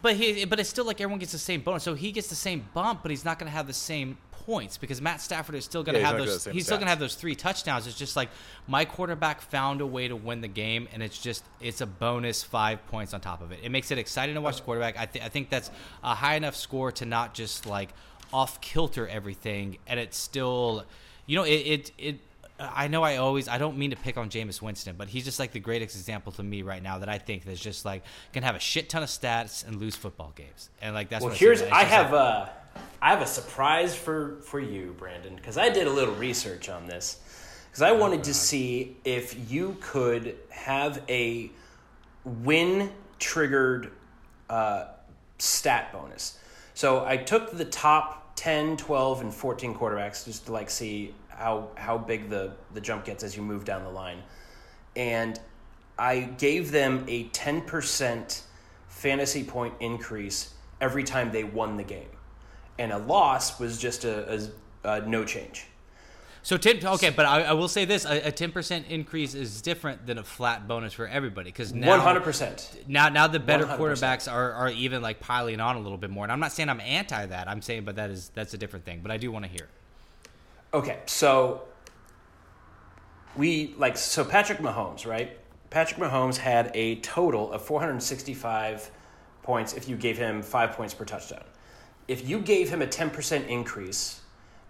But he but it's still like everyone gets the same bonus. So he gets the same bump, but he's not going to have the same points because Matt Stafford is still going to Yeah, have those. have the same He's still going to have those three touchdowns. It's just like my quarterback found a way to win the game, and it's just it's a bonus five points on top of it. It makes it exciting to watch the quarterback. I th- I think that's a high enough score to not just like off kilter everything, and it's still, you know, it it. it I know I always I don't mean to pick on Jameis Winston, but he's just like the greatest example to me right now that I think that's just like can have a shit ton of stats and lose football games. And like that's Well, what here's I have like- a I have a surprise for for you, Brandon, because I did a little research on this because I wanted to see if you could have a win triggered uh, stat bonus. So I took the top 10, 12, and 14 quarterbacks just to like see how how big the the jump gets as you move down the line. And I gave them a 10% fantasy point increase every time they won the game. And a loss was just a, a, a no change. So ten, okay, but I, I will say this: a ten percent increase is different than a flat bonus for everybody because now 100%. now now the better 100%. quarterbacks are, are even like piling on a little bit more. And I'm not saying I'm anti that. I'm saying, but that is that's a different thing. But I do want to hear. Okay, so we like so Patrick Mahomes, right? Patrick Mahomes had a total of 465 points if you gave him five points per touchdown. If you gave him a 10% increase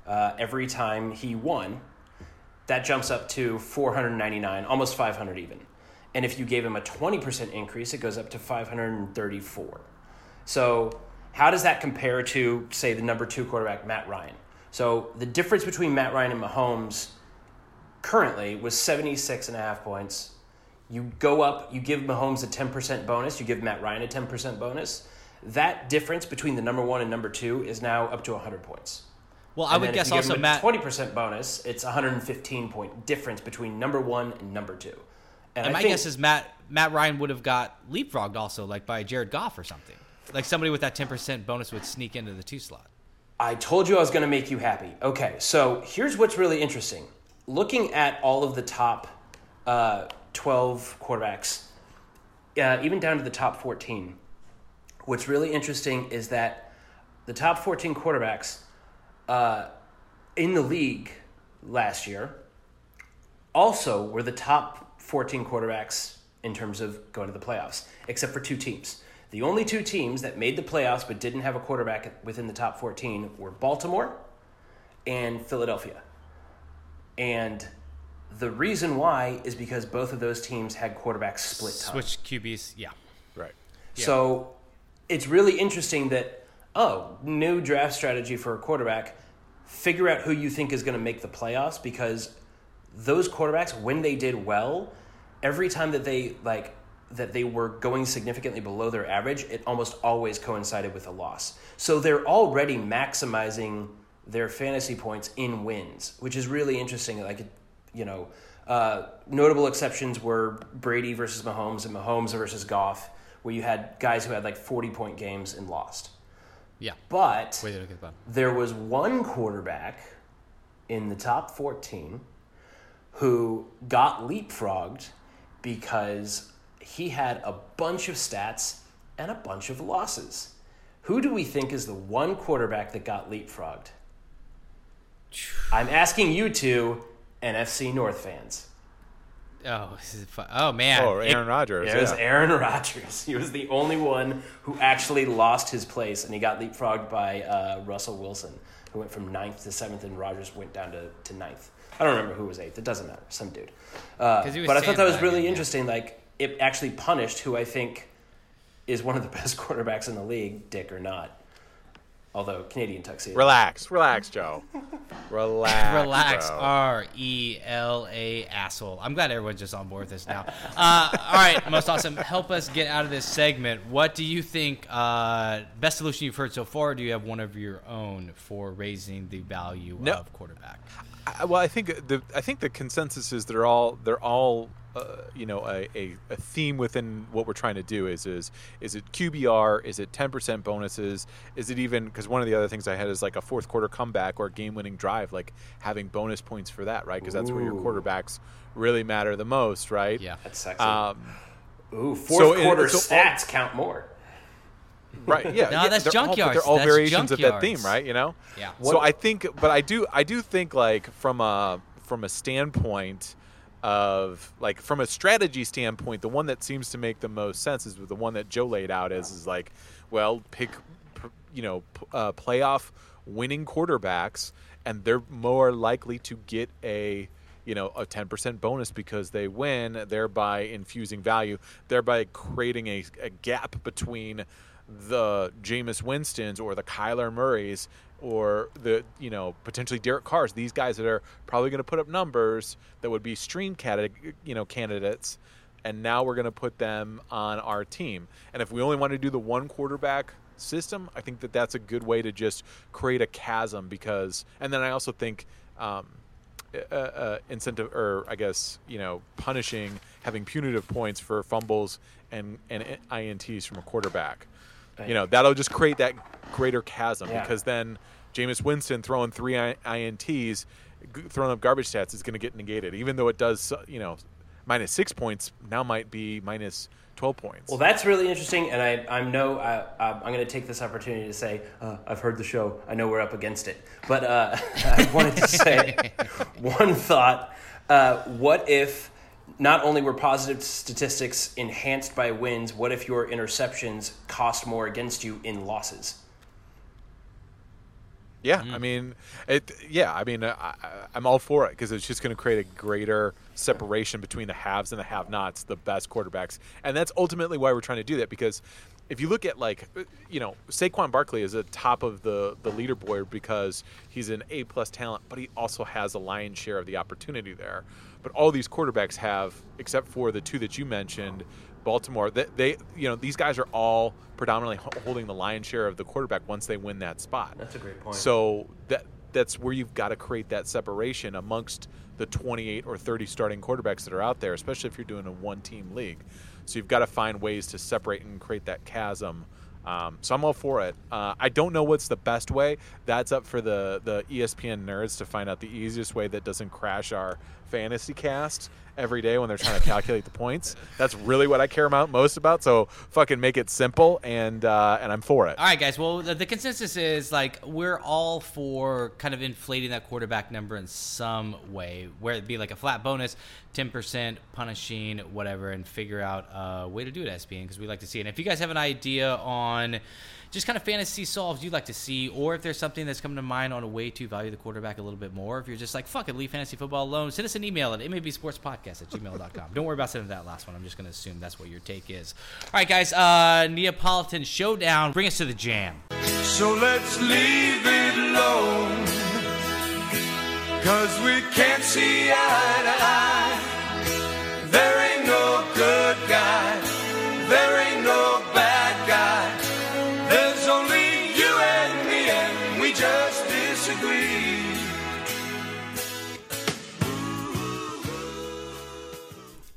uh, every time he won, that jumps up to 499, almost 500 even. And if you gave him a 20% increase, it goes up to 534. So, how does that compare to, say, the number two quarterback, Matt Ryan? So, the difference between Matt Ryan and Mahomes currently was 76 and a half points. You go up, you give Mahomes a 10% bonus, you give Matt Ryan a 10% bonus. That difference between the number one and number two is now up to 100 points. Well, I And would then if guess also, Matt. 20% bonus, it's 115 point difference between number one and number two. And, And I my think, guess is Matt Matt Ryan would have got leapfrogged also, like by Jared Goff or something. Like somebody with that ten percent bonus would sneak into the two slot. I told you I was going to make you happy. Okay, so here's what's really interesting. Looking at all of the top uh, 12 quarterbacks, uh, even down to the top 14, what's really interesting is that the top 14 quarterbacks uh, in the league last year also were the top 14 quarterbacks in terms of going to the playoffs, except for two teams. The only two teams that made the playoffs but didn't have a quarterback within the top 14 were Baltimore and Philadelphia. And the reason why is because both of those teams had quarterbacks split time. Switch QBs, yeah. Right. So it's really interesting that, oh, new draft strategy for a quarterback. Figure out who you think is going to make the playoffs because those quarterbacks, when they did well, every time that they like that they were going significantly below their average, it almost always coincided with a loss. So they're already maximizing their fantasy points in wins, which is really interesting. Like, you know, uh, notable exceptions were Brady versus Mahomes and Mahomes versus Goff, where you had guys who had like 40 point games and lost. Yeah. But Way to look at that. there was one quarterback in the top 14 who got leapfrogged because he had a bunch of stats and a bunch of losses. Who do we think is the one quarterback that got leapfrogged? I'm asking you two NFC North fans. Oh, this is fun. oh man. Oh, Aaron Rodgers. It was yeah. Aaron Rodgers. He was the only one who actually lost his place, and he got leapfrogged by uh, Russell Wilson, who went from ninth to seventh, and Rodgers went down to, to ninth. I don't remember who was eighth. It doesn't matter. Some dude. Uh, 'Cause he was but I thought that was really yeah. interesting. Like it actually punished who I think is one of the best quarterbacks in the league, Dick or not. Although Canadian tuxedo. Relax, relax, Joe. Relax. Relax. R E L A asshole. I'm glad everyone's just on board with this now. Uh, all right, most awesome. Help us get out of this segment. What do you think? Uh, best solution you've heard so far? Or do you have one of your own for raising the value No. of quarterback? I, well, I think the I think the consensus is they're all they're all uh, you know a, a, a theme within what we're trying to do is is is it QBR is it ten percent bonuses is it even because one of the other things I had is like a fourth quarter comeback or a game winning drive like having bonus points for that right because that's where your quarterbacks really matter the most right Yeah. That's sexy. um, Ooh, fourth so it- quarter so- stats count more. right yeah No, yeah, that's they're all, but they're all That's variations of that theme right you know Yeah. so i think but i do i do think like from a from a standpoint of like from a strategy standpoint the one that seems to make the most sense is the one that joe laid out as is like well pick you know uh, playoff winning quarterbacks and they're more likely to get a you know a 10% bonus because they win thereby infusing value thereby creating a, a gap between the Jameis Winstons or the Kyler Murrays or the you know potentially Derek Carrs these guys that are probably going to put up numbers that would be stream candidate you know candidates and now we're going to put them on our team and if we only want to do the one quarterback system I think that that's a good way to just create a chasm because and then I also think um, uh, uh, incentive or I guess you know punishing having punitive points for fumbles and and ints from a quarterback. You know that'll just create that greater chasm Yeah. because then Jameis Winston throwing three I- ints, g- throwing up garbage stats is going to get negated, even though it does uh, you know minus six points now might be minus twelve points. Well, that's really interesting, and I, I'm no, I, I'm going to take this opportunity to say uh, I've heard the show. I know we're up against it, but uh, I wanted to say one thought. Uh, what if not only were positive statistics enhanced by wins? What if your interceptions cost more against you in losses? Yeah, I hmm. mean, it. Yeah, I mean, I, I- I'm all for it because it's just going to create a greater separation between the haves and the have-nots, the best quarterbacks, and that's ultimately why we're trying to do that. Because if you look at like, uh, you know, Saquon Barkley is at top of the the leaderboard because he's an A plus talent, but he also has a lion's share of the opportunity there. But all these quarterbacks have, except for the two that you mentioned, Baltimore. They, they you know, these guys are all predominantly holding the lion's share of the quarterback once they win that spot. That's a great point. So that that's where you've got to create that separation amongst the 28 or 30 starting quarterbacks that are out there, especially if you're doing a one-team league. So you've got to find ways to separate and create that chasm. Um, so I'm all for it. Uh, I don't know what's the best way. That's up for the the ESPN nerds to find out the easiest way that doesn't crash our fantasy cast every day when they're trying to calculate the points. That's really what I care about most about. So fucking make it simple, and uh, and I'm for it. All right, guys. Well, the, the consensus is like we're all for kind of inflating that quarterback number in some way, where it be like a flat bonus, ten percent, punishing, whatever, and figure out a way to do it, ESPN, because we like to see it. And if you guys have an idea on just kind of fantasy solves you'd like to see, or if there's something that's coming to mind on a way to value the quarterback a little bit more, if you're just like, fuck it, leave fantasy football alone, send us an email at mabsportspodcast at gmail.com. Don't worry about sending that last one. I'm just going to assume that's what your take is. All right, guys. Uh, Neapolitan Showdown. Bring us to the jam. So let's leave it alone. Cause we can't see eye to eye. There ain't no good guy. There ain't disagree.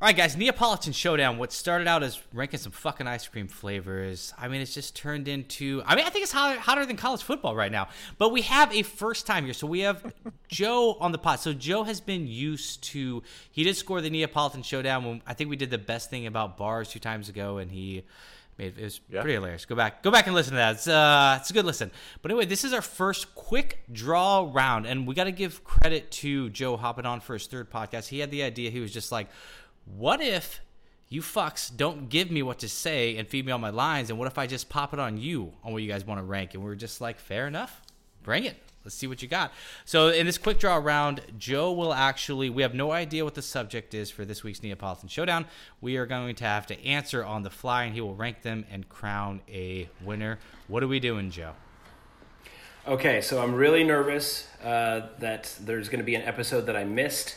All right, guys, Neapolitan Showdown. What started out as ranking some fucking ice cream flavors. I mean, it's just turned into. I mean, I think it's hotter, hotter than college football right now. But we have a first time here. So we have Joe on the pot. So Joe has been used to. He did score the Neapolitan Showdown. When, I think we did the best thing about bars two times ago, and he. Made, it was Yeah. pretty hilarious. Go back, go back and listen to that. It's uh, it's a good listen. But anyway, this is our first quick draw round, and we got to give credit to Joe hopping on for his third podcast. He had the idea. He was just like, "What if you fucks don't give me what to say and feed me all my lines, and what if I just pop it on you on what you guys want to rank?" And we were just like, "Fair enough, bring it." Let's see what you got. So in this quick draw round, Joe will actually. We have no idea what the subject is for this week's Neapolitan Showdown. We are going to have to answer on the fly, and he will rank them and crown a winner. What are we doing, Joe? Okay, so I'm really nervous uh, that there's going to be an episode that I missed,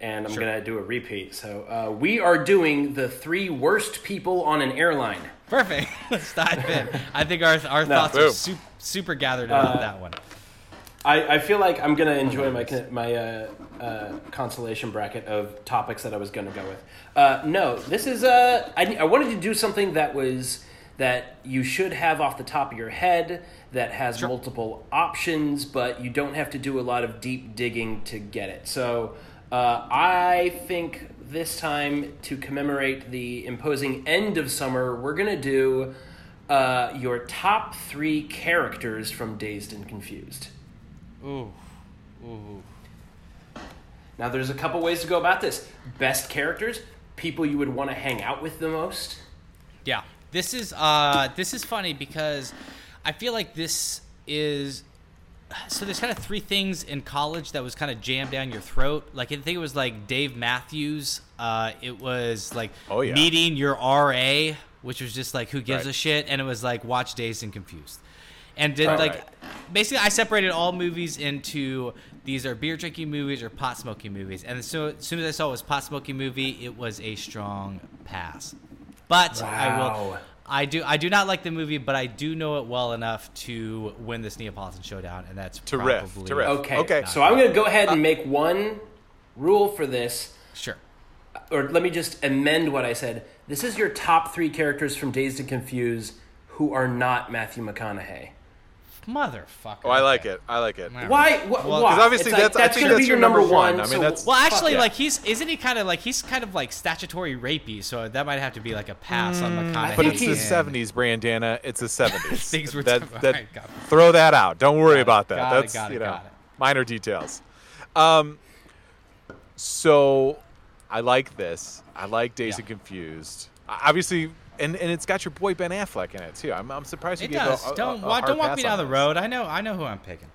and I'm going to do a repeat. So uh, we are doing the three worst people on an airline. Perfect. Let's dive in. I think our our thoughts are Boom. super, super gathered about Uh, that one. I, I feel like I'm going to enjoy my my uh, uh, consolation bracket of topics that I was going to go with. Uh, no, this is uh, I, I wanted to do something that was that you should have off the top of your head that has multiple options, but you don't have to do a lot of deep digging to get it. So uh, I think this time to commemorate the imposing end of summer, we're going to do uh, your top three characters from Dazed and Confused. Ooh, ooh. Now, there's a couple ways to go about this. Best characters, people you would want to hang out with the most. Yeah, this is uh, this is funny because I feel like this is so. There's kind of three things in college that was kind of jammed down your throat. Like I think it was like Dave Matthews. Uh, it was like Oh, yeah. meeting your RA, which was just like who gives Right. a shit, and it was like watch Dazed and Confused. And did Right. like basically I separated all movies into these are beer drinking movies or pot smoking movies. And so as soon as I saw it was pot smoking movie, it was a strong pass. But I will I do I do not like the movie, but I do know it well enough to win this Neapolitan showdown, and that's To probably riff, to riff. Okay. Okay. So I'm going to go ahead and make one rule for this, Sure. or let me just amend what I said. This is your top three characters from Dazed and Confused who are not Matthew McConaughey. Motherfucker. Oh, I like it. I like it. All right. Why? Wh- Well, why? 'cause obviously like, that's- I that's think going to that's be your your number number one. one. I mean, so that's- Well, actually, Yeah. like he's isn't he kind of like he's kind of like statutory rapey, so that might have to be like a pass on McConaughey. But it's the '70s, Brandana. It's the '70s. Things were that, that, Alright, got it. throw that out. Don't worry Got about that. got it, That's it, you know got it. minor details. Um, so I like this. I like Dazed Yeah. and Confused. Obviously, and, and it's got your boy Ben Affleck in it too. I'm, I'm surprised you It gave does. A, a, don't a wa- hard don't walk me down the this. road. I know I know who I'm picking.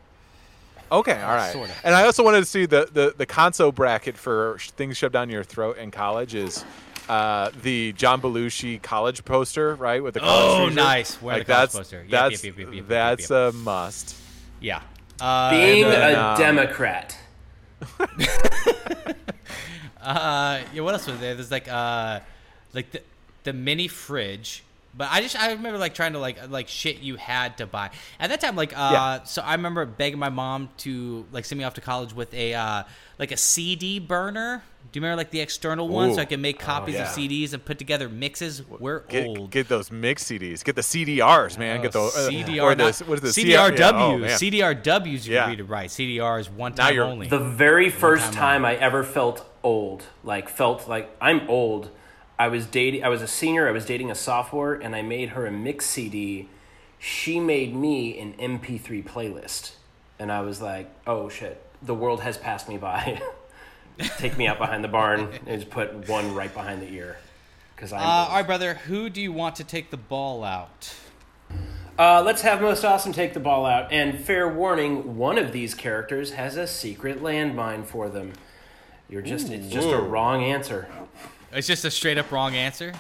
Okay, all right. sort of. And I also wanted to see the the the console bracket for things shoved down your throat in college is uh, the John Belushi college poster, right? With the college Oh, freezer. nice. Wearing like the college that's poster. Yep, that's yep, yep, yep, yep, yep, that's yep. a must. Yeah. Uh, Being then, a um, Democrat. Uh, yeah. What else was there? There's like uh, like the the mini fridge But I just I remember like trying to like like shit you had to buy at that time. Like uh, Yeah. so I remember begging my mom to like send me off to college with a uh, like a CD burner. Do you remember like the external one, so I could make copies yeah. of CDs and put together mixes? We're Get, old. get those mix CDs. Get the CDRs, man. get the uh, CDR, or not- the, what is the CDRW. Yeah, oh. CDRWs, you Yeah. can read it right. CDR is one time only. The very first time time I ever felt old, like felt like I'm old, I was dating. I was a senior. I was dating a sophomore, and I made her a mix CD. She made me an MP3 playlist, and I was like, "Oh shit, the world has passed me by." Take me out behind the barn and just put one right behind the ear, because I'm. uh, all right, brother. Who do you want to take the ball out? Uh, let's have most awesome take the ball out. And fair warning, one of these characters has a secret landmine for them. You're just it's just a wrong answer. It's just a straight up wrong answer.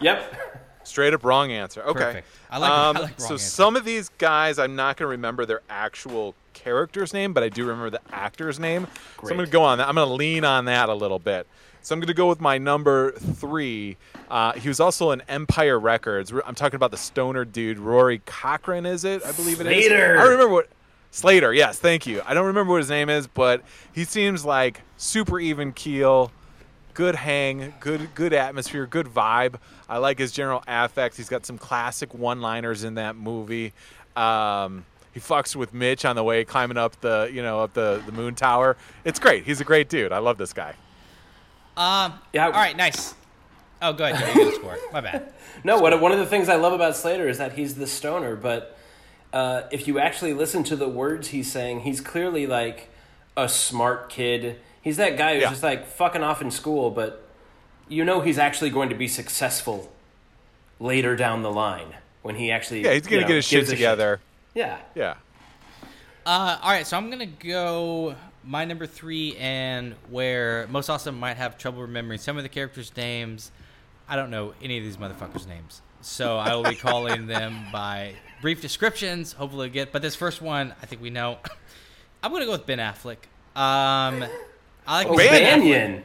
Yep. Straight up wrong answer. Okay. Perfect. I like- I like wrong so answer. some of these guys, I'm not going to remember their actual character's name, but I do remember the actor's name. So I'm going to go on that. I'm going to lean on that a little bit. So I'm going to go with my number three. Uh, he was also in Empire Records. I'm talking about the stoner dude, Rory Cochrane. Is it? I believe it is. Slater. I don't remember what. Slater. Yes, thank you. I don't remember what his name is, but he seems like super even keel good hang, good good atmosphere, good vibe. I like his general affect. He's got some classic one-liners in that movie. Um, he fucks with Mitch on the way climbing up the you know up the the moon tower. It's great. He's a great dude. I love this guy. Um. Yeah. All right. Nice. Oh, go ahead. Joe, You get a score. My bad. No, what, one of the things I love about Slater is that he's the stoner, but uh, if you actually listen to the words he's saying, he's clearly like a smart kid. He's that guy who's Yeah. just like fucking off in school, but you know he's actually going to be successful later down the line when he actually Yeah, he's gonna you know, get his shit gives a together. Yeah. Yeah. Uh, all right, so I'm gonna go my number three, and where most awesome might have trouble remembering some of the characters' names. I don't know any of these motherfuckers' names, so I will be calling them by brief descriptions. Hopefully, get. But this first one, I think we know. I'm gonna go with Ben Affleck. Um, I like Oh, Ben Banyan.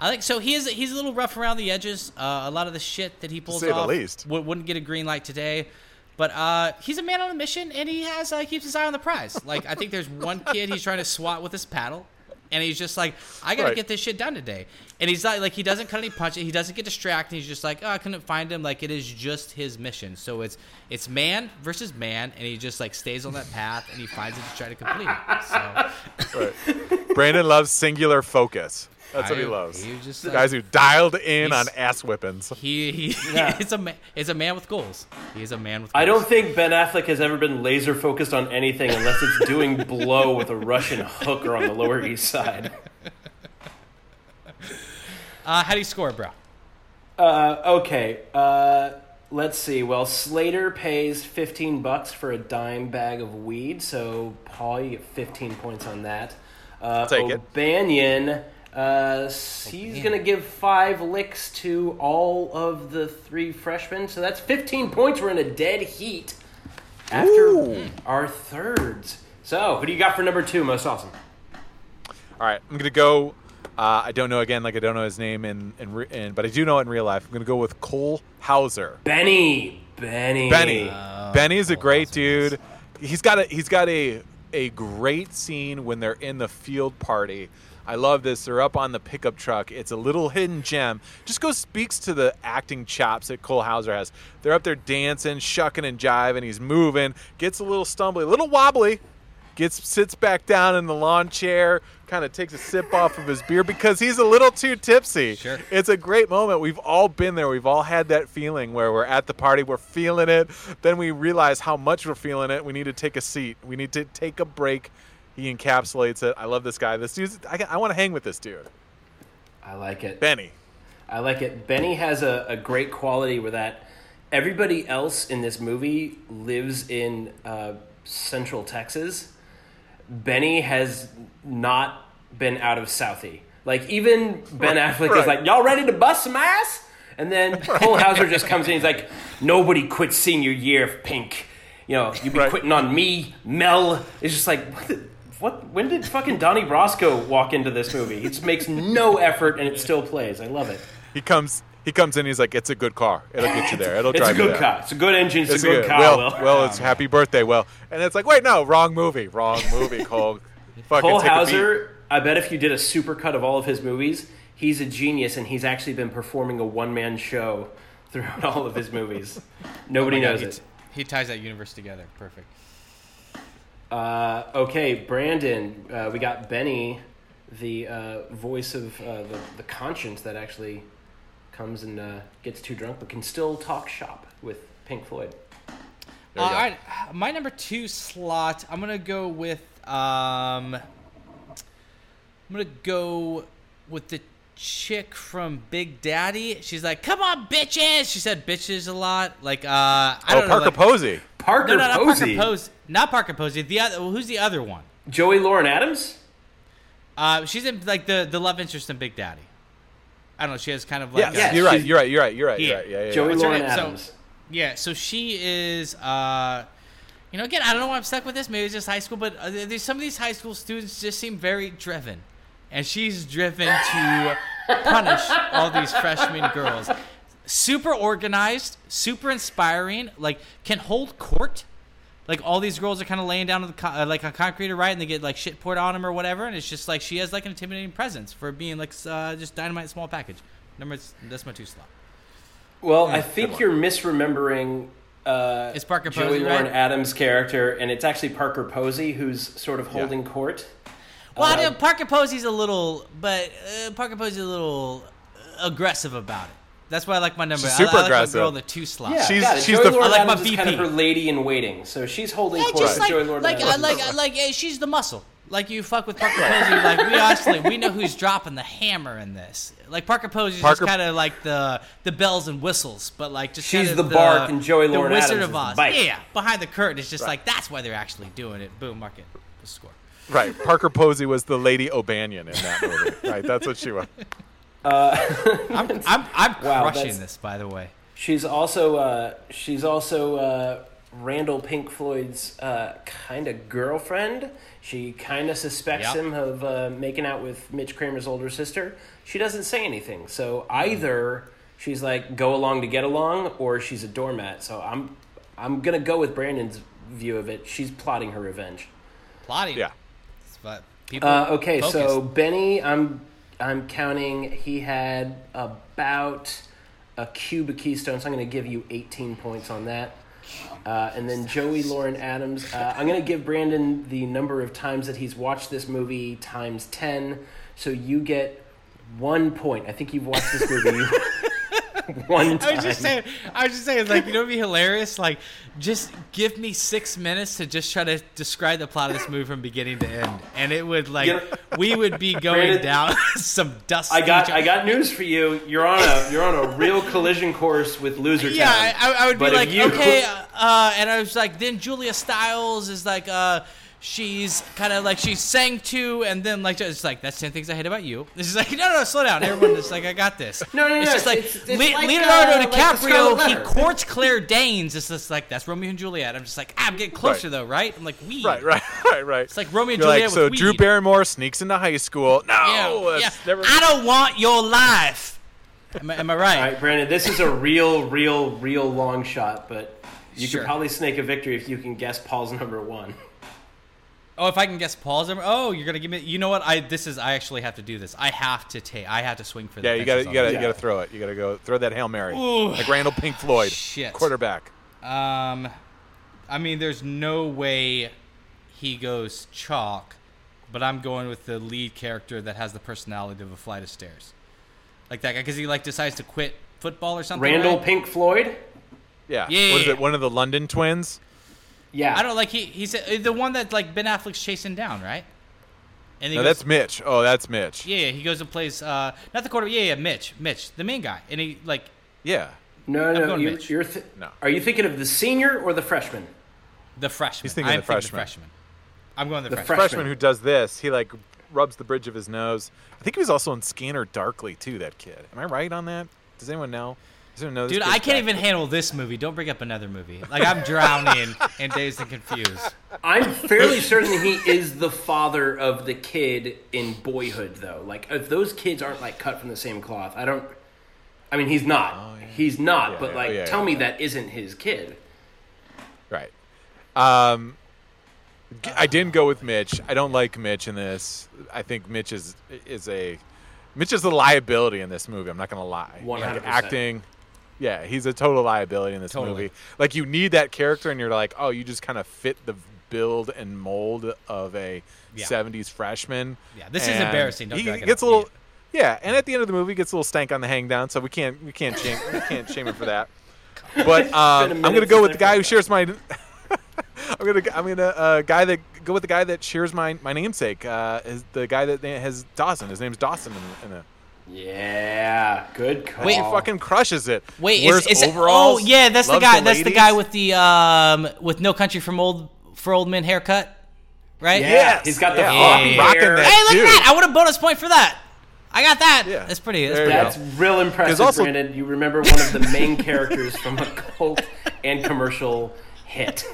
I like so he is he's a little rough around the edges. Uh, a lot of the shit that he pulls say the off least. wou- wouldn't get a green light today. But uh, he's a man on a mission, and he has uh, keeps his eye on the prize. Like I think there's one kid he's trying to swat with his paddle, and he's just like, I gotta Right. get this shit done today. And he's not like he doesn't cut any punches. He doesn't get distracted. He's just like, oh, I couldn't find him. Like it is just his mission. So it's it's man versus man, and he just like stays on that path, and he finds it to try to complete it. So Right. Brandon loves singular focus. That's what he loves. he just, The uh, guys who dialed in on ass whippings. he he Yeah. is a man. Is a man with goals. He is a man with. Goals. I don't think Ben Affleck has ever been laser focused on anything unless it's doing blow with a Russian hooker on the Lower East Side. Uh, how do you score, bro? Uh, okay. Uh, let's see. Well, Slater pays 15 bucks for a dime bag of weed, so Paul, you get 15 points on that. Uh, Take it. O'Banion, uh, he's going to give five licks to all of the three freshmen, so that's 15 points. We're in a dead heat after Ooh. our thirds. So, who do you got for number two? Most awesome. All right, I'm gonna go. Uh, I don't know again, like I don't know his name in, in, re- in but I do know it in real life. I'm gonna go with Cole Hauser. Benny. Benny. Benny. Oh, Benny's a Cole great Hauser, dude. He's got a he's got a a great scene when they're in the field party. I love this. They're up on the pickup truck. It's a little hidden gem. Just goes speaks to the acting chops that Cole Hauser has. They're up there dancing, shucking and jiving. He's moving. Gets a little stumbly, a little wobbly. Gets sits back down in the lawn chair, kind of takes a sip off of his beer because he's a little too tipsy. Sure. It's a great moment. We've all been there. We've all had that feeling where we're at the party, we're feeling it, then we realize how much we're feeling it. We need to take a seat. We need to take a break. He encapsulates it. I love this guy. This dude, I, I want to hang with this dude. I like it. Benny. I like it. Benny has a, a great quality where that everybody else in this movie lives in uh, Central Texas. Benny has not been out of Southie. Like even Ben Affleck Right. is like, "Y'all ready to bust some ass?" And then Cole Hauser just comes in. He's like, "Nobody quits senior year, of Pink. You know, you'd be Right. quitting on me, Mel." It's just like, what, the, what? When did fucking Donnie Brasco walk into this movie? It just makes no effort and it still plays. I love it. He comes He comes in. He's like, "It's a good car. It'll get you there. It'll drive there. It's a drive you good there." car. It's a good engine. It's, It's a good car. Well, Will. Will, um, it's happy birthday, Well, And it's like, wait, no, wrong movie, wrong movie, Cole. Fucking Cole take a beat. Hauser, I bet if you did a supercut of all of his movies, he's a genius, and he's actually been performing a one man show throughout all of his movies. Oh Nobody Oh my God, knows he, it. he ties that universe together. Perfect. Uh, okay, Brandon, uh, we got Benny, the uh, voice of uh, the, the conscience that actually comes and uh, gets too drunk but can still talk shop with Pink Floyd. Uh, all right, my number two slot. I'm gonna go with. Um, I'm gonna go with the chick from Big Daddy. She's like, "Come on, bitches." She said "bitches" a lot. Like, uh, I Oh, don't know. Parker like- Posey. Parker No, no, not Posey. Parker Posey. Not Parker Posey. The other. Who's the other one? Joey Lauren Adams? Uh, she's in like the the love interest in Big Daddy. I don't know. She has kind of Yeah, like. yeah, you're right. You're right. You're right. You're right. Yeah. You're right. Yeah, yeah, yeah. Joey What's Lauren name? So- Adams. Yeah, so she is. Uh, you know, again, I don't know why I'm stuck with this. Maybe it's just high school, but uh, there's some of these high school students just seem very driven, and she's driven to punish all these freshman girls. Super organized, super inspiring. Like can hold court. Like all these girls are kind of laying down on the co- uh, like on concrete or right, and they get like shit poured on them or whatever, and it's just like she has like an intimidating presence for being like uh, just dynamite small package. Number that's my two slot. Well, I think you're misremembering uh, It's Parker Joey Posey, Lauren right? Adams' character, and it's actually Parker Posey who's sort of holding court. Well, I Uh, know Parker Posey's a little, but uh, Parker Posey's a little aggressive about it. That's why I like my number. She's I- super I, like my aggressive. girl in the two slot. Yeah, She's- got it. she's Joey the- Lauren I like my Adams is kind of VP. her lady in waiting, so she's holding Yeah, court just with like, Joey Lauren like, Adams. like, like, she's the muscle. Like you fuck with Parker Posey. Like we honestly, we know who's dropping the hammer in this. Like Parker Posey's Parker- just kind of like the the bells and whistles, but like just She's kinda the bark and Joey Lauren the Wizard Adams of Oz. Yeah, behind the curtain, it's just like that's why they're actually doing it. Boom, market, the score. Right. Parker Posey was the Lady O'Banion in that movie. right. That's what she was. I'm I'm, I'm Wow, crushing this, by the way. She's also uh, she's also uh, Randall Pink Floyd's uh, kind of girlfriend. She kind of suspects Yep. him of uh, making out with Mitch Kramer's older sister. She doesn't say anything, so either she's like go along to get along, or she's a doormat. So I'm I'm gonna go with Brandon's view of it. She's plotting her revenge. Plotting. Yeah. But people. Uh, okay, so. Benny, I'm I'm counting. He had about a cube of Keystone, so I'm going to give you 18 points on that. Uh, and then Joey Lauren Adams, uh, I'm going to give Brandon the number of times that he's watched this movie times 10. So you get one point. I think you've watched this movie one time. I was just saying, I was just saying, like, you know, it'd be hilarious. Like, just give me six minutes to just try to describe the plot of this movie from beginning to end, and it would like You know- we would be going Brandon, down some dust. I got I got news for you. You're on a you're on a real collision course with Loser Yeah, Town. I, I would be But if like, you- okay, uh, uh, and I was like, then Julia Stiles is like, uh, she's kind of like she sang to, and then like it's like that's ten things I hate about you. This is like, no, no, no, slow down, everyone. is like, I got this. No, no, It's no, just like, it's- it's Le- like, Leonardo uh, DiCaprio. Scarlet he courts Claire Danes. It's just like that's Romeo and Juliet. I'm just like, ah, I'm getting closer Right. though, right? I'm like, we Right. Right. Right. Right. It's like Romeo and You're like, Juliet so with Drew. Barrymore sneaks into high school. No, Yeah, yeah. never. I don't want your life. Am I, am I right? All right, Brandon, this is a real, real, real long shot, but you Sure. could probably snake a victory if you can guess Paul's number one. Oh, if I can guess Paul's number. Oh, you're gonna give me. You know what? I this is. I actually have to do this. I have to take. I have to swing for the. Yeah, you got to you got to this. you got to throw it. You got to go throw that hail mary, Ooh. like Randall Pink Floyd, Shit. quarterback. Um, I mean, there's no way he goes chalk, but I'm going with the lead character that has the personality of a flight of stairs, like that guy, because he like decides to quit football or something. Randall right? Pink Floyd? Yeah. Yeah. What is it? One of the London twins. Yeah. I don't like he. He's uh, the one that like Ben Affleck's chasing down, right? And he No, goes- that's Mitch. Oh, that's Mitch. yeah, yeah. He goes and plays. Uh, not the quarterback. Yeah, yeah. Mitch, Mitch, the main guy, and he like Yeah. no, I'm no, going you, Mitch. you're th- No. Are you thinking of the senior or the freshman? the freshman. He's thinking I'm the freshman. freshman. I'm going the, The freshman. fresh- Freshman who does this, he like rubs the bridge of his nose. I think he was also in Scanner Darkly too. That kid. Am I right on that? Does anyone know? Does anyone Dude, I can't back? even handle this movie. Don't bring up another movie. Like I'm drowning and Dazed and Confused. I'm fairly certain he is the father of the kid in Boyhood, though. Like, if those kids aren't like cut from the same cloth, I don't. I mean, he's not. He's not. Oh, Yeah, but yeah, like, yeah, tell yeah, me yeah. that isn't his kid. Right. Um, g- I didn't go with Mitch. I don't like Mitch in this. I think Mitch is is a Mitch is a liability in this movie. I'm not gonna lie. 100%. acting. Yeah, he's a total liability in this Totally. movie. Like you need that character, and you're like, oh, you just kind of fit the build and mold of a Yeah. '70s freshman. Yeah, this is embarrassing. Don't he drag it gets a little. Yeah, and at the end of the movie, he gets a little stank on the hang down, so we can't we can't shame we can't shame him for that. But um, I'm gonna go with the guy who shares my. I'm gonna I'm gonna uh, guy that go with the guy that shares my my namesake. Uh, is the guy that has Dawson. His name's Dawson in, in the. Yeah, good call. Wait, He fucking crushes it. Wait, Wears is, is it? Oh, yeah, that's the loves guy. that's the guy with the um with no country from old for old men haircut, right? Yeah, Yes, he's got the yeah. floppy Yeah. Rocking hair. that. Hey, look Dude. at that! I want a bonus point for that. I got that. Yeah. That's pretty. That's pretty. That's real impressive, also- Brandon. You remember one of the main characters from a cult and commercial hit.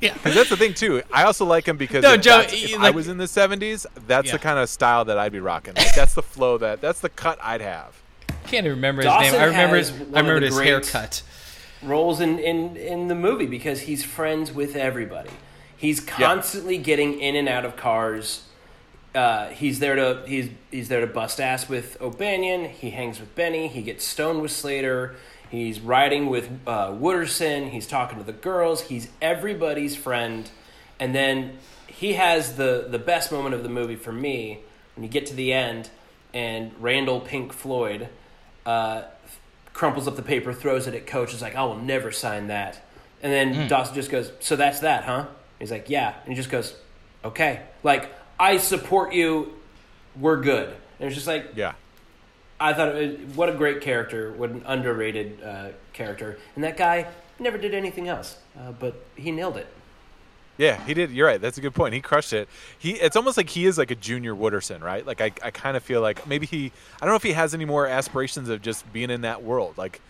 Because that's the thing too. I also like him because No, if, Joe, that's- you- if I was in the '70s, that's Yeah. the kind of style that I'd be rocking. Like, that's the flow that that's the cut I'd have. I can't even remember his Dawson name. I remember his. one I of remember his haircut. roles in, in, in the movie because he's friends with everybody. He's constantly getting in and out of cars. Uh, he's there to he's he's there to bust ass with O'Bannion. He hangs with Benny. He gets stoned with Slater. He's riding with uh, Wooderson. He's talking to the girls. He's everybody's friend. And then he has the the best moment of the movie for me when you get to the end and Randall Pink Floyd uh, crumples up the paper, throws it at coach, is like, I will never sign that. And then Hmm. Dawson just goes, So that's that, huh? He's like, Yeah. And he just goes, Okay. Like, I support you. We're good. And it's just like, Yeah. I thought, it, what a great character. What an underrated uh, character. And that guy never did anything else, uh, but he nailed it. Yeah, he did. You're right. That's a good point. He crushed it. He it's almost like he is like a junior Wooderson, right? Like I, I kind of feel like maybe he I don't know if he has any more aspirations of just being in that world. Like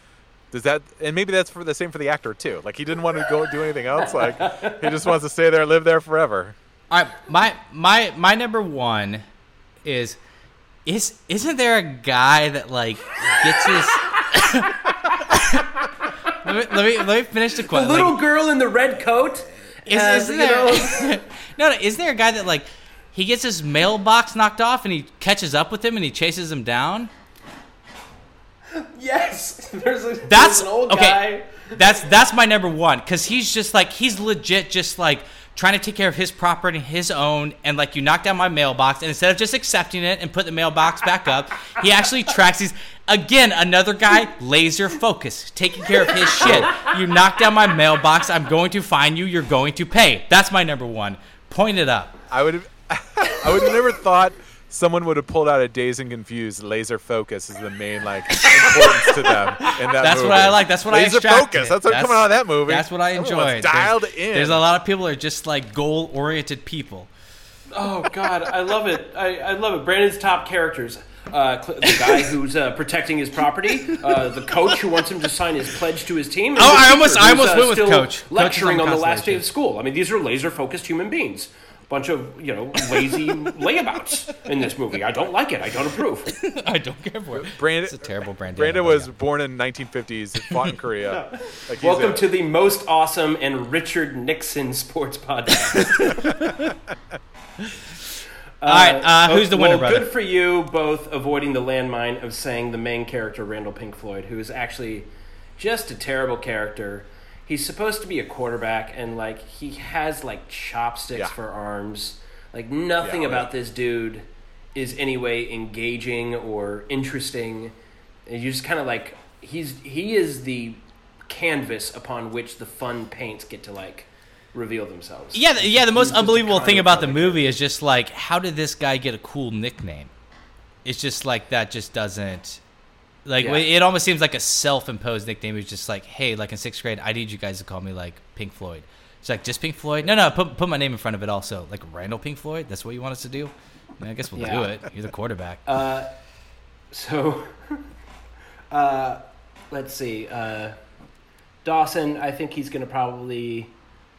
does that and maybe that's for the same for the actor too. Like he didn't want to go do anything else. Like he just wants to stay there, live there forever. All right, my my my number one is is isn't there a guy that like gets his? let, me, let me let me finish the question. The little girl in the red coat. is, has, isn't there? no, no. Is there a guy that like he gets his mailbox knocked off and he catches up with him and he chases him down? Yes. There's, a, That's there's an old okay. guy. That's that's my number one because he's just like he's legit just like trying to take care of his property, his own, and like you knock down my mailbox, and instead of just accepting it and put the mailbox back up, he actually tracks these. Again, another guy, laser focus, taking care of his shit. You knock down my mailbox, I'm going to find you. You're going to pay. That's my number one. Point it up. I would have I would have never thought someone would have pulled out a dazed and confused laser focus is the main like importance to them in that That's movie. what I like. That's what I enjoy. laser focus. That's what coming out of that movie. That's what I Everyone's enjoyed. Dialed there's, in. There's a lot of people who are just like goal oriented people. Oh God, I love it. I, I love it. Brandon's top characters. Uh, the guy who's uh, protecting his property, uh, the coach who wants him to sign his pledge to his team. and Oh, I almost- I almost uh, went with still coach. Coach lecturing on on the last day of school. I mean, these are laser focused human beings. Bunch of you know lazy layabouts in this movie. I don't like it. I don't approve. I don't care for it. Brandon, It's a terrible brand. Brandon was born in 1950s, fought in Korea. Like, Welcome a- to the most awesome and Richard Nixon sports podcast. All right, uh, who's the winner, well, brother? Good for you, both avoiding the landmine of saying the main character, Randall Pink Floyd, who is actually just a terrible character. He's supposed to be a quarterback, and like he has like chopsticks Yeah. for arms. Like nothing Yeah, about yeah. this dude is anyway engaging or interesting. And you just kind of like he's he is the canvas upon which the fun paints get to like reveal themselves. Yeah, the, yeah. The most He's unbelievable thing about the movie is just like, how did this guy get a cool nickname? It's just like that. Just doesn't like. Yeah. It almost seems like a self-imposed nickname. It's just like, hey, like in sixth grade, I need you guys to call me like Pink Floyd. It's like just Pink Floyd. No, no. Put put my name in front of it. Also, like Randall Pink Floyd. That's what you want us to do. I, mean, I guess we'll Yeah. do it. You're the quarterback. So, uh, let's see. Uh, Dawson, I think he's going to probably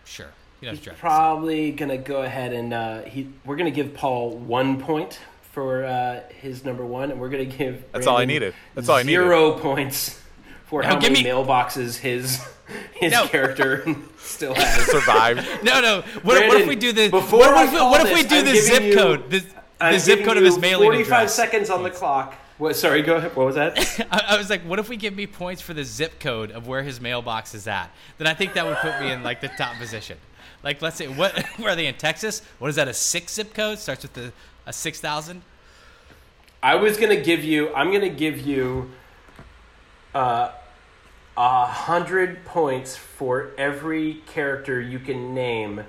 sure. He's probably going to go ahead and uh, he. We're going to give Paul one point for uh, his number one, and we're gonna give. That's all I needed. That's all I needed. Zero points for No, how give many me- mailboxes his his No. character still has. Survived. No, no. What, what if we do this? before what, if, call what if we this, do I'm the zip you- code? The, the zip code of his you mailing 45 address. seconds on the clock. What? Sorry, go ahead. What was that? I, I was like, what if we give me points for the zip code of where his mailbox is at? Then I think that would put me in like the top position. Like, let's say, what? Where are they in Texas? What is that? A six zip code starts with the a six thousand. I was gonna give you. I'm gonna give you uh, a hundred points for every character you can name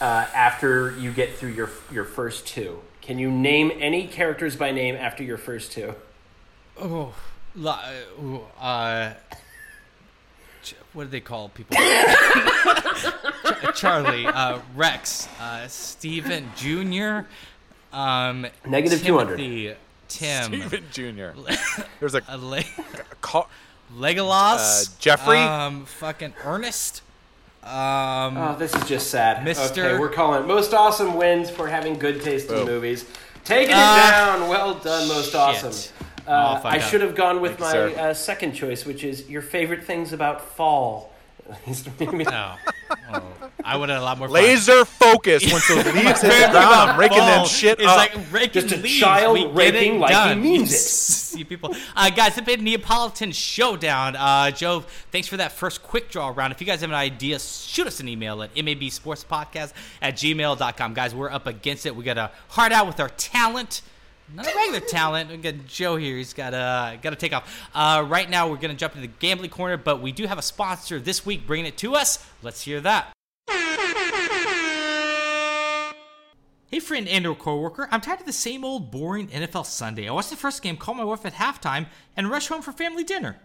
uh, after you get through your your first two. Can you name any characters by name after your first two? Oh, uh, what do they call people? Charlie, uh, Rex, uh, Steven Jr., um, Negative 200. Timothy, Tim, Steven Jr. There's a uh, Le- ca- Legolas, Uh, Jeffrey? um, fucking Ernest, um, Oh, this is just sad. Mr. Okay, we're calling it most awesome wins for having good taste in Boom. movies. Taking it Uh, down. Well done, most shit. awesome. Uh, I should have gone with Thank my uh, second choice, which is your favorite things about fall. No, oh, I would have a lot more fun. laser focus once those leaves hit the ground. I'm raking them shit is up. like raking Just a leaves. child We raking it like he means You it. See people, uh, guys. It's been Neapolitan Showdown. Uh, Joe, thanks for that first quick draw round. If you guys have an idea, shoot us an email at mabsportspodcast at gmail.com. Guys, we're up against it. We got to hard out with our talent. Not a regular talent. We got Joe here. He's got to got to take off. Uh, right now, we're gonna jump into the gambling corner, but we do have a sponsor this week bringing it to us. Let's hear that. Hey, friend and or coworker, I'm tired of the same old boring NFL Sunday. I watched the first game, call my wife at halftime, and rush home for family dinner.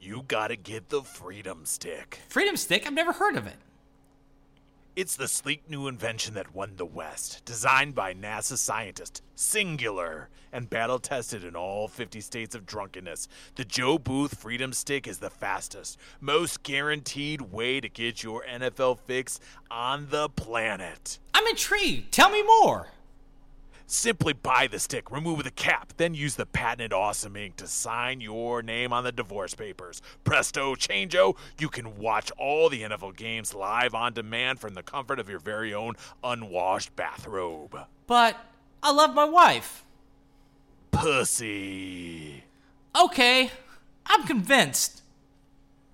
You gotta get the Freedom Stick. Freedom Stick, I've never heard of it. It's the sleek new invention that won the West. Designed by NASA scientist Singular and battle tested in all 50 states of drunkenness, the Joe Booth Freedom Stick is the fastest, most guaranteed way to get your NFL fix on the planet. I'm intrigued. Tell me more. Simply buy the stick, remove the cap, then use the patented awesome ink to sign your name on the divorce papers. Presto, changeo, you can watch all the NFL games live on demand from the comfort of your very own unwashed bathrobe. But I love my wife. Pussy. Okay, I'm convinced.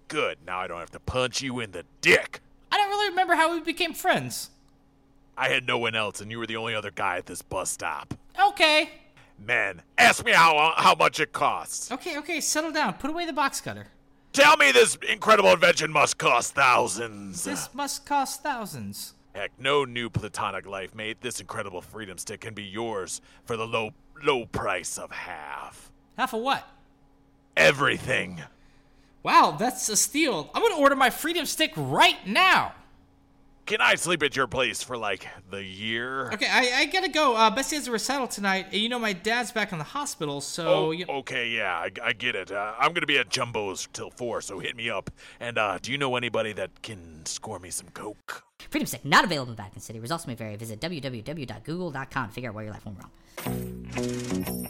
Good, now I don't have to punch you in the dick. I don't really remember how we became friends. I had no one else, and you were the only other guy at this bus stop. Okay. Man, ask me how how much it costs. Okay, okay, settle down. Put away the box cutter. Tell me this incredible invention must cost thousands. This must cost thousands. Heck, no new platonic life mate. This incredible freedom stick can be yours for the low, low price of half. Half of what? Everything. Wow, that's a steal. I'm gonna order my Freedom Stick right now. Can I sleep at your place for like the year? Okay, I, I gotta go. Uh, Bessie has a recital tonight. and You know my dad's back in the hospital, so Oh, you okay, yeah, I, I get it. Uh, I'm gonna be at Jumbo's till four, so hit me up. And uh, do you know anybody that can score me some coke? Freedom Stick not available in Vatican City. Results may vary. Visit www.google.com to figure out why your life went wrong.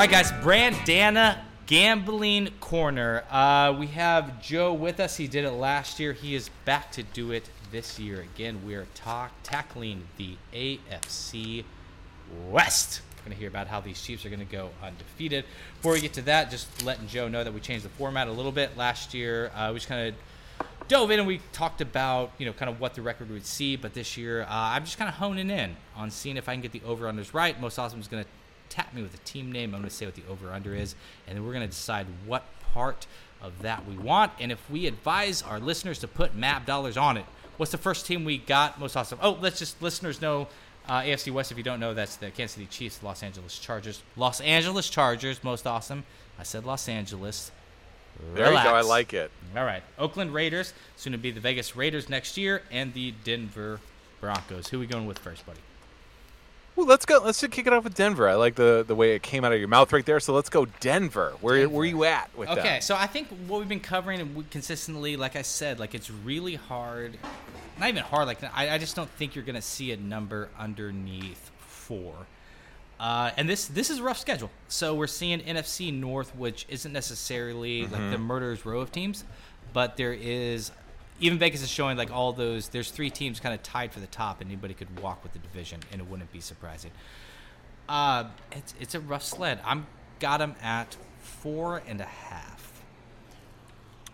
All right, guys, Brandana Gambling Corner. Uh, we have Joe with us. He did it last year. He is back to do it this year. Again, we are talk- tackling the AFC West. We're going to hear about how these Chiefs are going to go undefeated. Before we get to that, just letting Joe know that we changed the format a little bit. Last year, uh, we just kind of dove in and we talked about you know kind of what the record would see but this year uh, i'm just kind of honing in on seeing if i can get the over unders right most awesome is going to tap me with a team name i'm going to say what the over under is and then we're going to decide what part of that we want and if we advise our listeners to put MAB dollars on it what's the first team we got most awesome oh let's just listeners know uh, AFC West, if you don't know, that's the Kansas City Chiefs, Los Angeles Chargers. Los Angeles Chargers, most awesome. I said Los Angeles. There you go. I like it. All right. Oakland Raiders, soon to be the Vegas Raiders next year, and the Denver Broncos. Who are we going with first, buddy? Well, let's go. Let's just kick it off with Denver. I like the the way it came out of your mouth right there. So let's go Denver. Where where you at with Okay, that? Okay, so I think what we've been covering consistently, like I said, like it's really hard. Not even hard. Like I, I just don't think you're gonna see a number underneath four. Uh, and this this is a rough schedule. So we're seeing NFC North, which isn't necessarily like the murderer's row of teams, but there is even Vegas is showing like all those. There's three teams kind of tied for the top, and anybody could walk with the division, and it wouldn't be surprising. Uh, it's it's a rough sled. I'm got them at four and a half.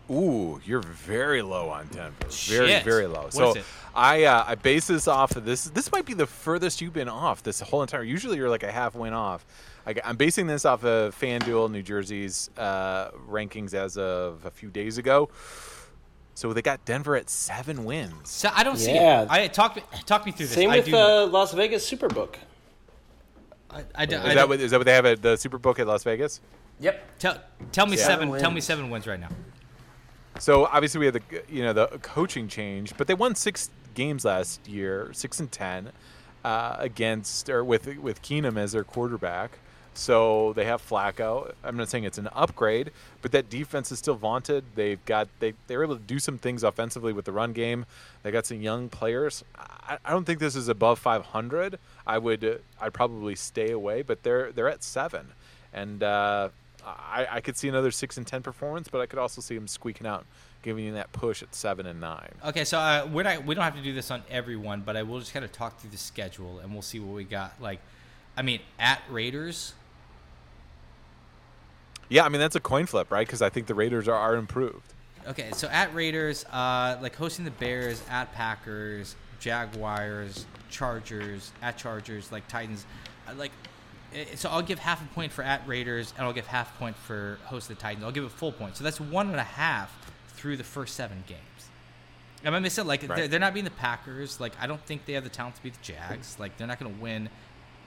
Ooh, you're very low on Denver. Very Shit. very low. What so? I uh, I base this off of this. This might be the furthest you've been off this whole entire. Usually you're like a half win off. I, I'm basing this off of FanDuel New Jersey's uh, rankings as of a few days ago. So they got Denver at seven wins. So I don't see Yeah. it. I talk talk me through this. Same I with do. uh, Las Vegas Superbook. I, I, do- Is I that don't- what is that what they have at the Superbook at Las Vegas? Yep. tell tell me Yeah. seven. Seven Tell me seven wins right now. So obviously we had the you know the coaching change, but they won six games last year, six and ten, uh, against or with with Keenum as their quarterback. So they have Flacco. I'm not saying it's an upgrade, but that defense is still vaunted. They've got they they're able to do some things offensively with the run game. They got some young players. I, I don't think this is above 500. I would I'd probably stay away, but they're they're at seven, and uh, I, I could see another six and ten performance, but I could also see them squeaking out, giving you that push at seven and nine. Okay, so uh, we're not. We don't have to do this on everyone, but I will just kind of talk through the schedule, and we'll see what we got. Like, I mean, at Raiders. Yeah, I mean that's a coin flip, right? Because I think the Raiders are, are improved. Okay, so at Raiders, uh, like hosting the Bears, at Packers, Jaguars, Chargers, at Chargers, like Titans, uh, like. So I'll give half a point for at Raiders, and I'll give half a point for host the Titans. I'll give it full point. So that's one and a half through the first seven games. Am I missing? Like they're, Right. they're not being the Packers. Like I don't think they have the talent to beat the Jags. Like they're not going to win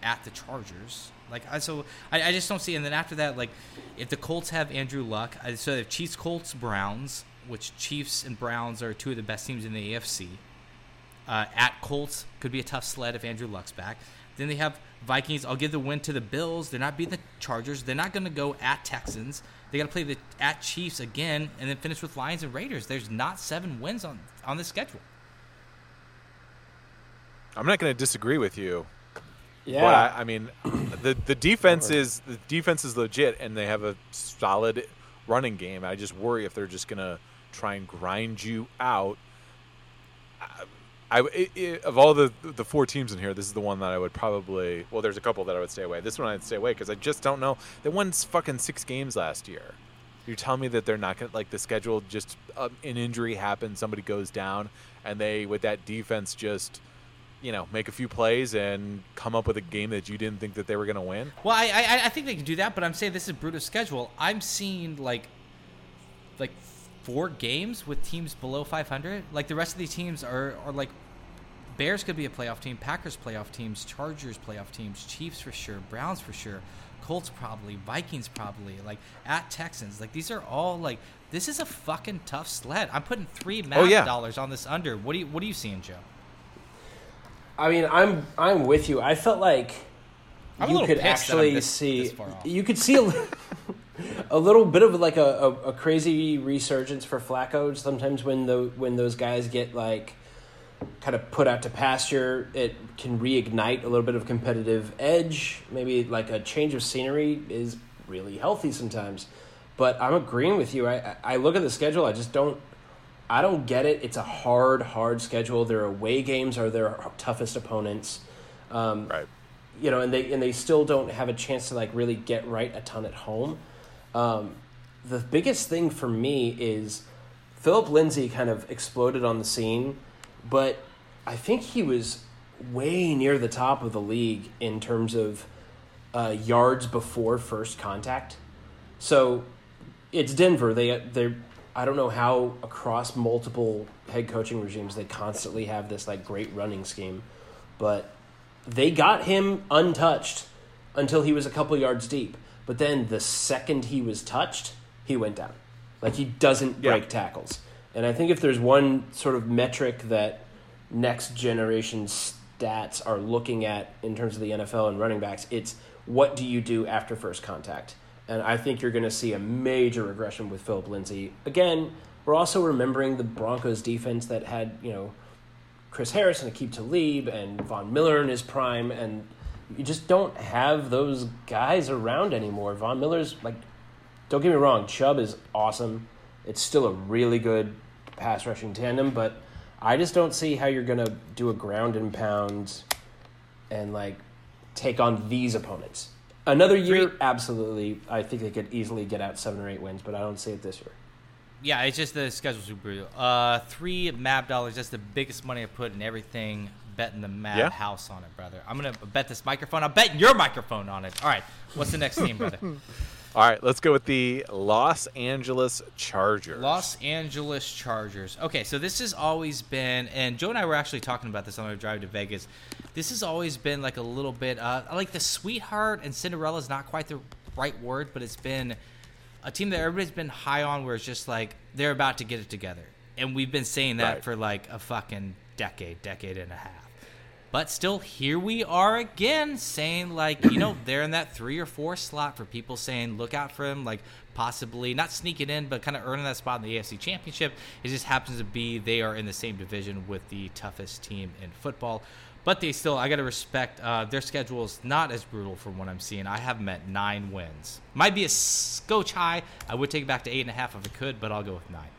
at the Chargers. Like I so I, I just don't see. And then after that, like if the Colts have Andrew Luck, I, so have Chiefs, Colts, Browns, which Chiefs and Browns are two of the best teams in the AFC. Uh, at Colts could be a tough sled if Andrew Luck's back. Then they have Vikings. I'll give the win to the Bills. They're not beating the Chargers. They're not going to go at Texans. They got to play the at Chiefs again, and then finish with Lions and Raiders. There's not seven wins on on the schedule. I'm not going to disagree with you. Yeah. But I, I mean, the the defense is the defense is legit, and they have a solid running game. I just worry if they're just going to try and grind you out. I, I- i of all the the four teams in here, this is the one that I would probably. Well, there's a couple that I would stay away. This one I'd stay away because I just don't know. They won fucking six games last year. You're telling me that they're not gonna like the schedule? Just um, an injury happens, somebody goes down, and they with that defense just you know make a few plays and come up with a game that you didn't think that they were going to win. Well, I, I I think they can do that, but I'm saying this is brutal schedule. I'm seeing like like four games with teams below 500. Like the rest of these teams are are like Bears could be a playoff team, Packers playoff teams, Chargers playoff teams, Chiefs for sure, Browns for sure, Colts probably, Vikings probably, like at Texans. Like these are all like this is a fucking tough sled. I'm putting three MAB Oh, yeah. dollars on this under. What do you what are you seeing, Joe? I mean, I'm I'm with you. I felt like I'm you could pissed that I'm actually this- see this you could see a, a little bit of like a, a, a crazy resurgence for Flacco. Sometimes when the when those guys get like kind of put out to pasture, it can reignite a little bit of competitive edge. Maybe like a change of scenery is really healthy sometimes. But I'm agreeing with you. I I look at the schedule. I just don't. I don't get it. It's a hard, hard schedule. Their away games are their toughest opponents. Um, Right. you know, and they and they still don't have a chance to like really get right a ton at home. Um, the biggest thing for me is Phillip Lindsay kind of exploded on the scene, but I think he was way near the top of the league in terms of uh, yards before first contact. So it's Denver. They they I don't know how across multiple head coaching regimes they constantly have this like great running scheme, but they got him untouched until he was a couple yards deep. But then the second he was touched, he went down. Like he doesn't Yeah. break tackles. And I think if there's one sort of metric that next generation stats are looking at in terms of the NFL and running backs, it's what do you do after first contact? And I think you're going to see a major regression with Phillip Lindsay. Again, we're also remembering the Broncos defense that had, you know, Chris Harris and Aqib Talib and Von Miller in his prime, and you just don't have those guys around anymore. Von Miller's like, don't get me wrong, Chubb is awesome. It's still a really good pass rushing tandem, but I just don't see how you're gonna do a ground and pound and like take on these opponents. Another year, Three- absolutely. I think they could easily get out seven or eight wins, but I don't see it this year. Yeah, it's just the schedule's super brutal. Uh, three MAB dollars. That's the biggest money I put in everything. Betting the MAB Yeah. house on it, brother. I'm gonna bet this microphone. I'm betting your microphone on it. All right. What's the next team, brother? All right, let's go with the Los Angeles Chargers. Los Angeles Chargers. Okay, so this has always been, and Joe and I were actually talking about this on our drive to Vegas. This has always been like a little bit, uh, like the sweetheart and Cinderella is not quite the right word, but it's been a team that everybody's been high on, where it's just like they're about to get it together, and we've been saying that Right. for like a fucking decade, decade and a half. But still, here we are again saying, like, you know, they're in that three or four slot for people saying, look out for them, like, possibly not sneaking in, but kind of earning that spot in the AFC Championship. It just happens to be they are in the same division with the toughest team in football. But they still, I got to respect uh, their schedule is not as brutal from what I'm seeing. I have at nine wins. Might be a scotch high. I would take it back to eight and a half if I could, but I'll go with nine.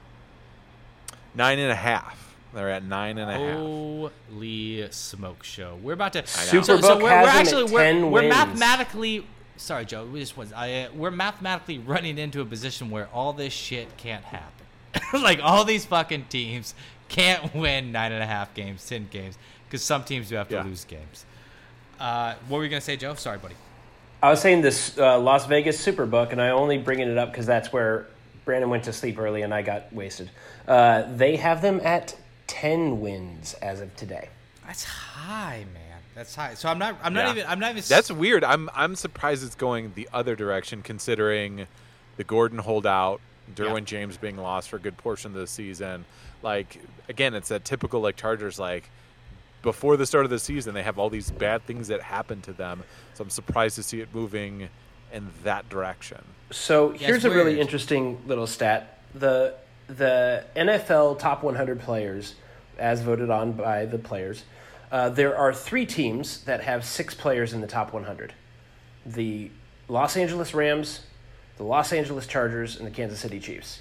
Nine and a half. They're at nine and a half. Holy smoke show! We're about to. Superbook so, so we're, we're has actually at we're, 10 we're wins. mathematically. Sorry, Joe. We just was. I, uh, we're mathematically running into a position where all this shit can't happen. like all these fucking teams can't win nine and a half games, ten games, because some teams do have to Yeah. lose games. Uh, what were you gonna say, Joe? Sorry, buddy. I was saying this uh, Las Vegas Superbook, and I only bringing it up because that's where Brandon went to sleep early and I got wasted. Uh, they have them at ten wins as of today. That's high, man. That's high. So I'm not. I'm not Yeah. even. I'm not even. That's weird. I'm I'm surprised it's going the other direction, considering the Gordon holdout, Derwin Yeah. James being lost for a good portion of the season. Like again, it's that typical like Chargers like before the start of the season they have all these bad things that happen to them. So I'm surprised to see it moving in that direction. So it's here's a really interesting little stat: the the NFL top 100 players, as voted on by the players, uh, there are three teams that have six players in the top 100: the Los Angeles Rams, the Los Angeles Chargers, and the Kansas City Chiefs.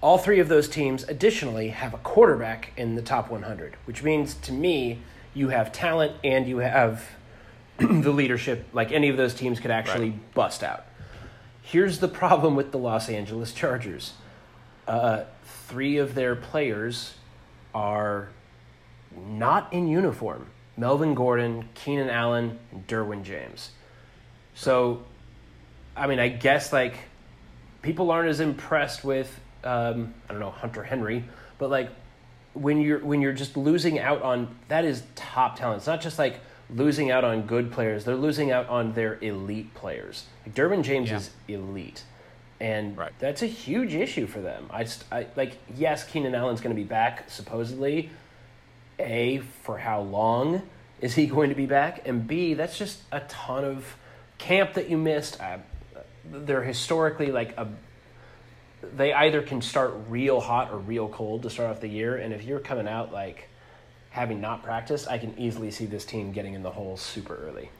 All three of those teams, additionally, have a quarterback in the top 100, which means to me, you have talent and you have the leadership. Like any of those teams could actually bust out. Here's the problem with the Los Angeles Chargers. Uh, three of their players are not in uniform. Melvin Gordon, Keenan Allen, and Derwin James. So, I mean, I guess like people aren't as impressed with um, I don't know Hunter Henry, but like when you're when you're just losing out on that is top talent. It's not just like losing out on good players; they're losing out on their elite players. Like Derwin James Yeah. is elite, and Right. that's a huge issue for them. I just I like yes, Keenan Allen's going to be back supposedly. A for how long is he going to be back, and B that's just a ton of camp that you missed. Uh, they're historically like a they either can start real hot or real cold to start off the year. And if you're coming out like having not practiced, I can easily see this team getting in the hole super early.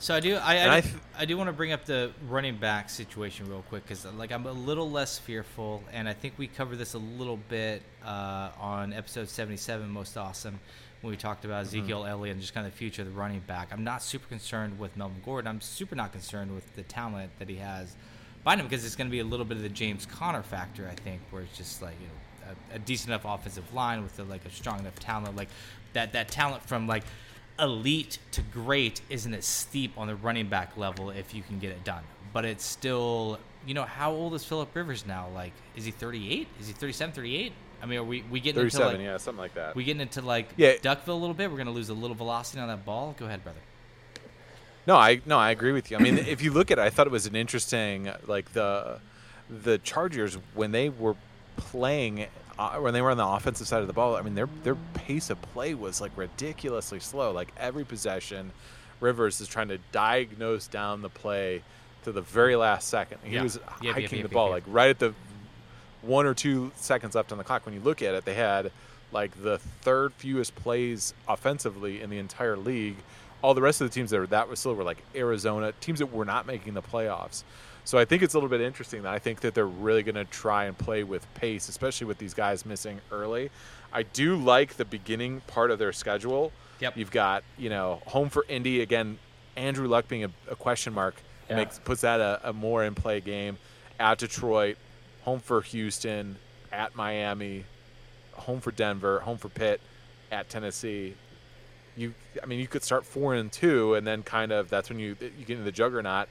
So I do. I I, I do- I do want to bring up the running back situation real quick because like I'm a little less fearful, and I think we covered this a little bit uh, on episode 77, most awesome, when we talked about Mm-hmm. Ezekiel Elliott and just kind of the future of the running back. I'm not super concerned with Melvin Gordon. I'm super not concerned with the talent that he has behind him because it's going to be a little bit of the James Conner factor, I think, where it's just like you know a, a decent enough offensive line with a, like a strong enough talent, like that that talent from like elite to great isn't as steep on the running back level if you can get it done. But it's still, you know, how old is Philip Rivers now? Like, is he 38? Is he 37, 38? I mean, are we, we getting into like, yeah, something like that. we getting into like Yeah. Duckville a little bit? We're going to lose a little velocity on that ball? Go ahead, brother. No, I no, I agree with you. I mean, if you look at it, I thought it was an interesting like the the Chargers when they were playing when they were on the offensive side of the ball. I mean, their their pace of play was like ridiculously slow. Like every possession, Rivers is trying to diagnose down the play to the very last second. He Yeah. was hiking the ball like right at the one or two seconds left on the clock. When you look at it, they had like the third fewest plays offensively in the entire league. All the rest of the teams that were that was still were like Arizona teams that were not making the playoffs. So I think it's a little bit interesting that I think that they're really going to try and play with pace, especially with these guys missing early. I do like the beginning part of their schedule. Yep. You've got you know home for Indy again. Andrew Luck being a, a question mark Yeah. makes puts that a, a more in play game. At Detroit, home for Houston, at Miami, home for Denver, home for Pitt, at Tennessee. You, I mean, you could start four and two, and then kind of that's when you you get into the juggernaut,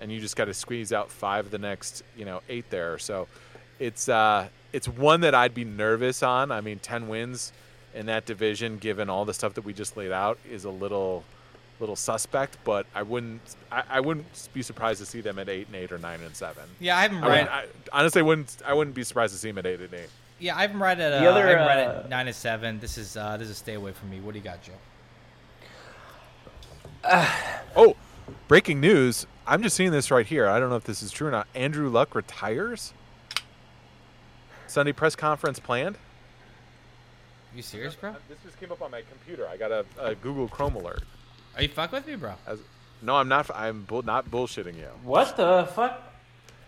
and you just got to squeeze out five of the next you know eight there. So it's uh it's one that I'd be nervous on. I mean, ten wins in that division, given all the stuff that we just laid out, is a little little suspect. But I wouldn't I, I wouldn't be surprised to see them at eight and eight or nine and seven. Yeah, I haven't I, right. wouldn't- I honestly wouldn't I wouldn't be surprised to see them at eight and eight. yeah, I haven't right at uh, The other, I haven't right uh, at nine and seven. This is uh, this is a stay away from me. What do you got, Joe? Oh, breaking news! I'm just seeing this right here. I don't know if this is true or not. Andrew Luck retires. Sunday press conference planned. You serious, bro? Uh, this just came up on my computer. I got a, a Google Chrome alert. Are you fuck with me, bro? As, no, I'm not. I'm bull, not bullshitting you. What the fuck?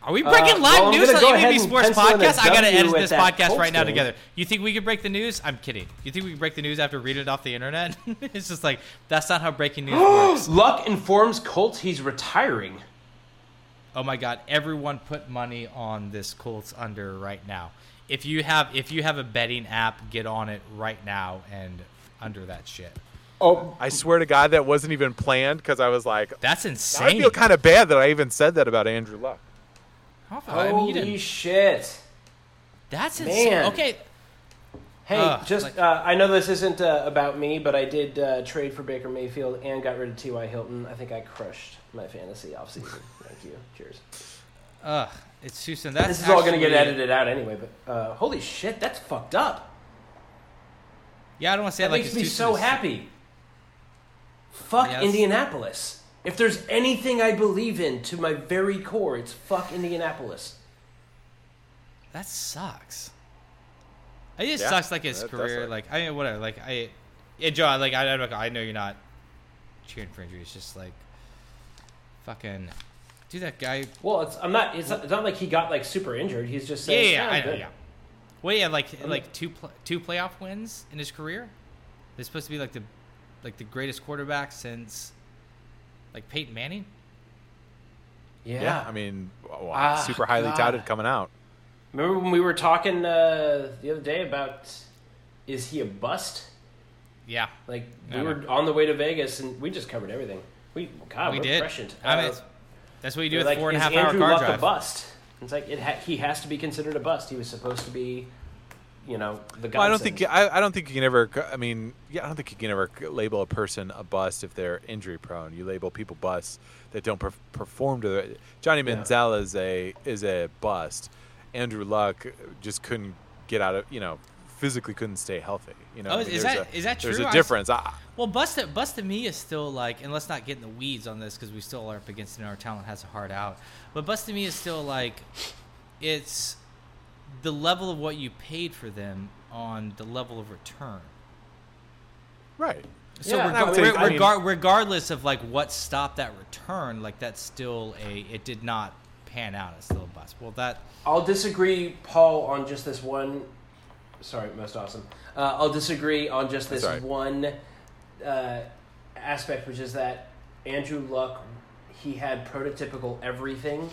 Are we breaking Uh, live well, news on go ABB Sports pencil in a Podcast? I gotta edit this podcast right now together. You think we could break the news? I'm kidding. You think we could break the news after reading it off the internet? it's just like that's not how breaking news works. Luck informs Colts he's retiring. Oh my god, everyone put money on this Colts under right now. If you have if you have a betting app, get on it right now and under that shit. Oh, I swear to God, that wasn't even planned because I was like, That's insane." I feel kind of bad that I even said that about Andrew Luck. I mean, you holy didn't- shit! That's insane. Man. Okay, Hey, Ugh, just like- uh, I know this isn't uh, about me, but I did uh, trade for Baker Mayfield and got rid of T.Y. Hilton. I think I crushed my fantasy offseason. Thank you. Cheers. ugh, it's too soon. That's this is all going to get edited out anyway, but uh, holy shit, that's fucked up. Yeah, I don't want to say That it like makes it's me too so soon to say- happy. Fuck Yes. Indianapolis. If there's anything I believe in to my very core, it's fuck Indianapolis. That sucks. It just Yeah, sucks like his career. suck. Like I mean, whatever. Like I, yeah, Joe. Like I, I, don't- I know you're not cheering for injury. It's just like fucking, dude. That guy. Well, it's I'm not. It's not, it's not like he got like super injured. He's just Yeah, saying, yeah, "Yeah, I I'm know. good." Yeah. Well, yeah, like like two pl- two playoff wins in his career. They're supposed to be like the like the greatest quarterback since like Peyton Manning. Yeah. Yeah, I mean, wow, Ah, super highly God. touted coming out. Remember when we were talking uh, the other day about is he a bust? Yeah, Like we I know. were on the way to Vegas and we just covered everything. We God, we we're did. prescient. I mean, Uh, that's what you do they're with like, four and a hour car Luck drive. a bust? It's like it ha- he has to be considered a bust. He was supposed to be, you know, the guy. Well, I don't think I, I don't think you can ever. I mean, yeah, I don't think you can ever label a person a bust if they're injury prone. You label people busts that don't per- perform to their. Johnny Yeah. Manziel is a is a bust. Andrew Luck just couldn't get out of you know physically couldn't stay healthy. You know, Oh, I mean, is there's that- a, is that There's true? a I s- difference. I, Well, bust to, bust to me is still like, and let's not get in the weeds on this because we still are up against it and our talent has a hard out. But bust to me is still like, it's the level of what you paid for them on the level of return. right. So Yeah, reg- I would say- reg- I mean- regardless of like what stopped that return, like that's still a it did not pan out. It's still a bust. Well, that I'll disagree, Paul, on just this one. Sorry, most awesome. Uh, I'll disagree on just this That's one uh, aspect, which is that Andrew Luck, he had prototypical everything,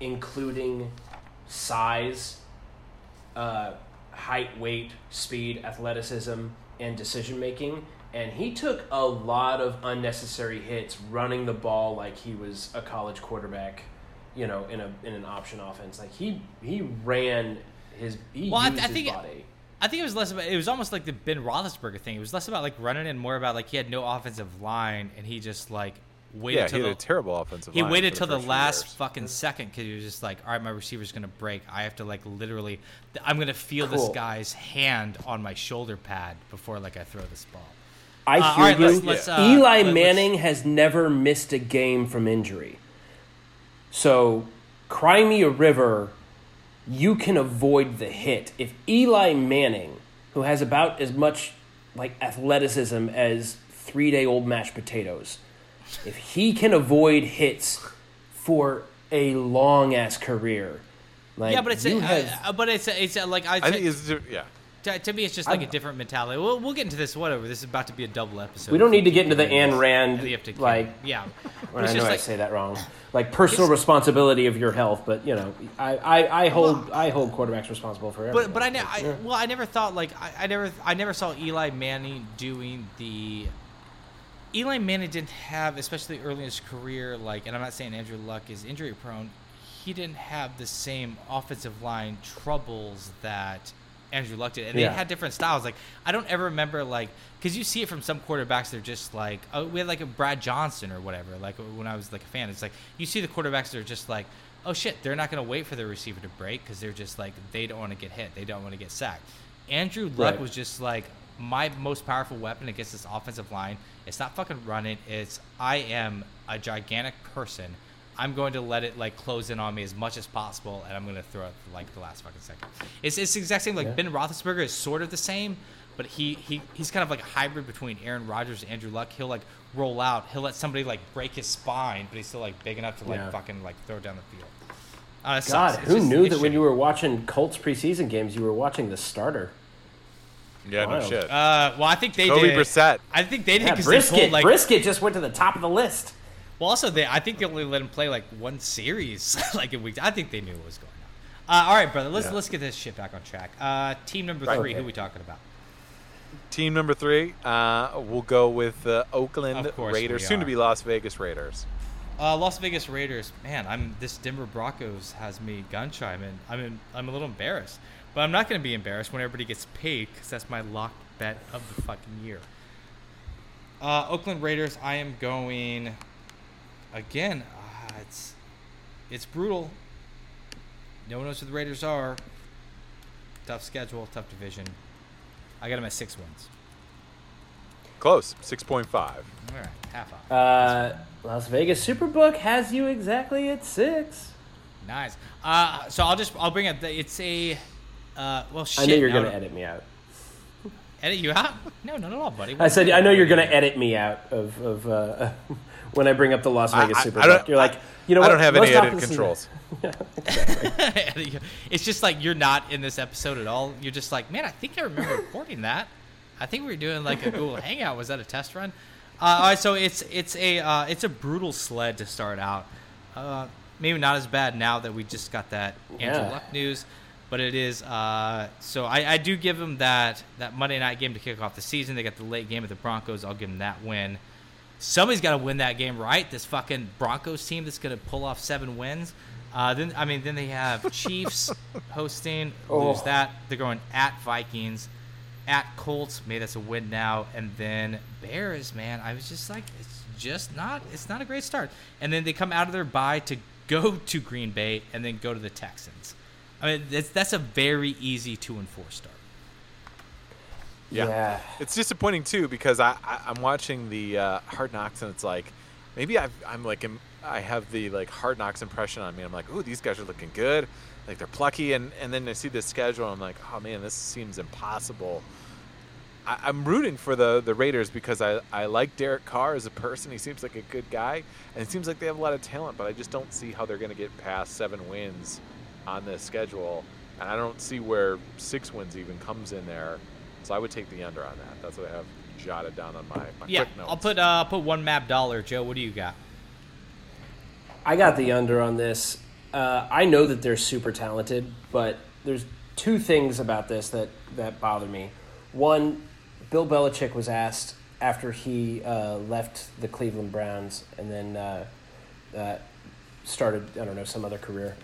including size, uh, height, weight, speed, athleticism, and decision making. And he took a lot of unnecessary hits running the ball like he was a college quarterback, you know, in a in an option offense. Like he he ran his he Well, I- I his think- body. I think it was less about. It was almost like the Ben Roethlisberger thing. It was less about like running and more about like he had no offensive line and he just like waited Yeah, till he had the a terrible offensive. he line waited for till the first few last years. fucking second because he was just like, all right, my receiver's gonna break. I have to like literally, I'm gonna feel this guy's hand on my shoulder pad before like I throw this ball. I Uh, hear all right, you. let's- let's, uh, Eli let- let's- Manning has never missed a game from injury. So, cry me a river, you can avoid the hit. If Eli Manning, who has about as much like athleticism as three day old mashed potatoes, if he can avoid hits for a long ass career, like yeah, but it's a, have, uh, but it's a, it's a, like I, I think it's yeah. to, to me it's just like a I'm- different mentality. We'll, we'll get into this. Whatever. This is about to be a double episode. we don't need to get into the doing Ayn. Rand You have to like yeah. Well, I just know I say that wrong. Like personal responsibility of your health, but you know, I, I, I hold I hold quarterbacks responsible for everything. But but I, ne- I well I never thought like I, I never I never saw Eli Manning doing the Eli Manning didn't have especially early in his career like and I'm not saying Andrew Luck is injury prone he didn't have the same offensive line troubles that Andrew Luck did and Yeah. they had different styles like I don't ever remember like because you see it from some quarterbacks they're just like oh, we had like a Brad Johnson or whatever like when I was like a fan it's like you see the quarterbacks that are just like oh shit, they're not going to wait for the receiver to break because they're just like they don't want to get hit, they don't want to get sacked. Andrew Luck Right. was just like my most powerful weapon against this offensive line. It's not fucking running. It's I am a gigantic person. I'm going to let it like close in on me as much as possible, and I'm going to throw it like the last fucking second. It's it's the exact same. Like Yeah. Ben Roethlisberger is sort of the same, but he he he's kind of like a hybrid between Aaron Rodgers and Andrew Luck. He'll like roll out. He'll let somebody like break his spine, but he's still like big enough to like Yeah. fucking like throw down the field. Uh, God. Who just- knew that when you were watching Colts preseason games, you were watching the starter? Yeah, no shit. Uh, well, I think they Kobe did. Brissett. I think they did Yeah, because they brisket, pulled like. brisket just went to the top of the list. Well, also they. I think they only let him play like one series, like a week. I think they knew what was going on. Uh, all right, brother. Let's Yeah. let's get this shit back on track. Uh, team number Right. three. Okay. Who we talking about? Team number three, uh, we'll go with the Oakland Raiders, soon to be Las Vegas Raiders. Uh, Las Vegas Raiders. Man, I'm this Denver Broncos has me gun shy. I'm in, I'm in, I'm a little embarrassed, but I'm not going to be embarrassed when everybody gets paid because that's my locked bet of the fucking year. Uh, Oakland Raiders. I am going again. Uh, it's it's brutal. No one knows who the Raiders are. Tough schedule, tough division. I got them at six wins. Close, 6.5. All right, half off. Uh, Las Vegas Superbook has you exactly at six. Nice. Uh, so I'll just I'll bring up the it's a uh well shit. I know you're now- going to edit me out. edit you out. No, not at all, buddy. I said I know you're going to edit me out of of uh, when I bring up the Las Vegas I- I Superbook. You're like, you know I what? don't have Most any edit offenses- controls. Edit you- it's just like you're not in this episode at all. You're just like, man, I think I remember recording that. I think we were doing like a Google Hangout. Was that a test run? Uh, all right, so it's it's a uh, it's a brutal sled to start out. Uh, maybe not as bad now that we just got that Andrew Yeah. Luck news, but it is. Uh, so I, I do give them that that Monday night game to kick off the season. They got the late game of the Broncos. I'll give them that win. Somebody's got to win that game, right? This fucking Broncos team that's going to pull off seven wins. Uh, then I mean, then they have Chiefs hosting, lose Oh. that. They're going at Vikings, at Colts. Maybe that's a win now, and then Bears. Man, I was just like, it's just not. It's not a great start. And then they come out of their bye to go to Green Bay, and then go to the Texans. I mean, that's that's a very easy two and four start. Yeah. Yeah. It's disappointing too because I, I I'm watching the uh, Hard Knocks and it's like maybe I've, I'm like I have the like Hard Knocks impression on me. I'm like, ooh, these guys are looking good, like they're plucky, and and then I see the schedule. and I'm like, oh man, this seems impossible. I, I'm rooting for the the Raiders because I I like Derek Carr as a person. He seems like a good guy, and it seems like they have a lot of talent. But I just don't see how they're going to get past seven wins on this schedule, and I don't see where six wins even comes in there. So I would take the under on that. That's what I have jotted down on my, my Yeah, quick notes. I'll put uh, I'll put one MAB dollar. Joe, what do you got? I got the under on this. Uh, I know that they're super talented, but there's two things about this that, that bother me. One, Bill Belichick was asked after he uh, left the Cleveland Browns and then uh, uh, started, I don't know, some other career.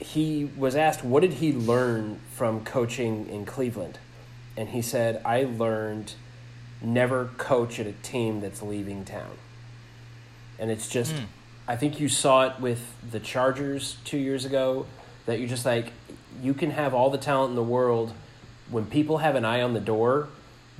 He was asked, what did he learn from coaching in Cleveland? And he said, I learned never coach at a team that's leaving town and it's just. Hmm. I think you saw it with the Chargers two years ago. That you're just like, you can have all the talent in the world. When people have an eye on the door,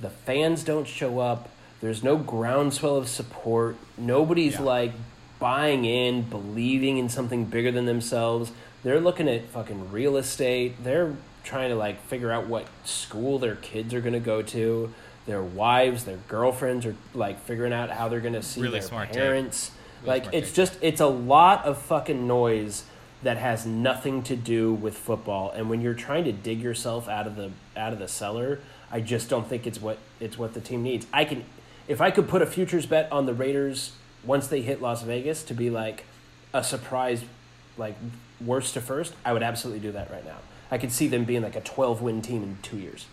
the fans don't show up. There's no groundswell of support. Nobody's Yeah. like buying in, believing in something bigger than themselves. They're looking at fucking real estate. They're trying to like figure out what school their kids are going to go to. Their wives, their girlfriends are like figuring out how they're going to see Really their parents. Really like it's just it's a lot of fucking noise that has nothing to do with football. And when you're trying to dig yourself out of the out of the cellar, I just don't think it's what it's what the team needs. I can if I could put a futures bet on the Raiders once they hit Las Vegas to be like a surprise like worst to first, I would absolutely do that right now. I could see them being like a 12 win team in 2 years.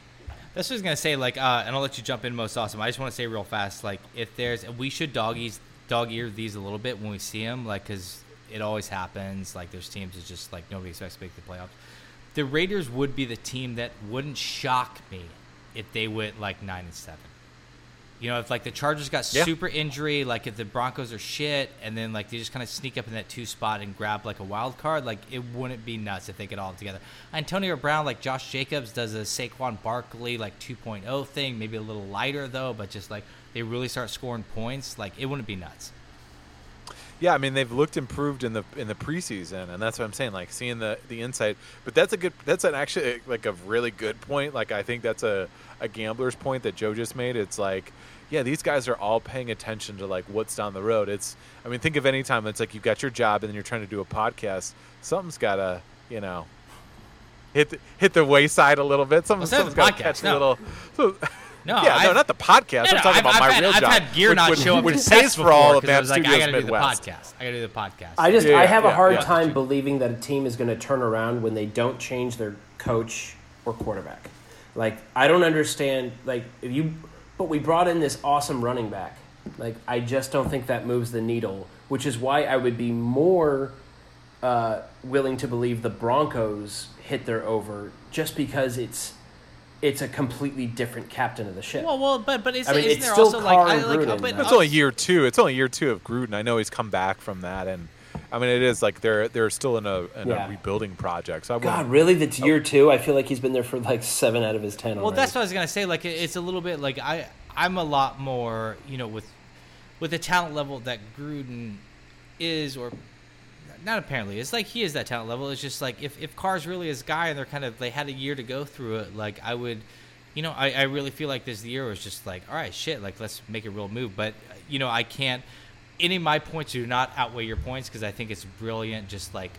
That's what I was gonna say. Like, uh, and I'll let you jump in most awesome. I just want to say real fast, like, if there's, we should doggies, dog ear these a little bit when we see them, like, because it always happens. Like, there's teams that just like nobody expects to make the playoffs. The Raiders would be the team that wouldn't shock me if they went like nine and seven. You know, if like the Chargers got Yeah. super injury, like if the Broncos are shit, and then like they just kind of sneak up in that two spot and grab like a wild card, like it wouldn't be nuts if they get all together. Antonio Brown, like Josh Jacobs, does a Saquon Barkley like 2.0 thing, maybe a little lighter though, but just like they really start scoring points, like it wouldn't be nuts. Yeah, I mean they've looked improved in the in the preseason, and that's what I'm saying. Like seeing the the insight, but that's a good. That's an actually like a really good point. Like I think that's a a gambler's point that Joe just made. It's like, yeah, these guys are all paying attention to like what's down the road. It's. I mean, think of any time it's like you've got your job and then you're trying to do a podcast. Something's gotta, you know, hit the, hit the wayside a little bit. Well, something's got to catch podcast, a little. So, No, yeah, no, I've- not the podcast. No, I'm talking I've, about I've my had, real I've job. had gear which- not which- show up which to pays for all before of 'cause I like, I Studios gotta do the podcast. I gotta do the podcast. I just Yeah, I have yeah, a hard yeah. time believing that a team is going to turn around when they don't change their coach or quarterback. Like I don't understand. Like if you, but we brought in this awesome running back. Like I just don't think that moves the needle. Which is why I would be more uh, willing to believe the Broncos hit their over, just because it's it's a completely different captain of the ship. Well, well, but but is, I mean, isn't it's there still also like, Carr I, and like Gruden, but. It's only year two. It's only year two of Gruden. I know he's come back from that, and I mean it is like they're they're still in a in Yeah. a rebuilding project. So I God, really? That's year two. I feel like he's been there for like seven out of his ten. Well, already. that's what I was gonna say. Like, it's a little bit like I, I'm a lot more, you know, with, with the talent level that Gruden is, or not apparently, it's like he is that talent level. It's just like if if Carr's really his guy, and they're kind of they had a year to go through it. Like I would, you know, I, I really feel like this year was just like, all right, shit, like let's make a real move. But you know, I can't. Any of my points do not outweigh your points because I think it's brilliant, just like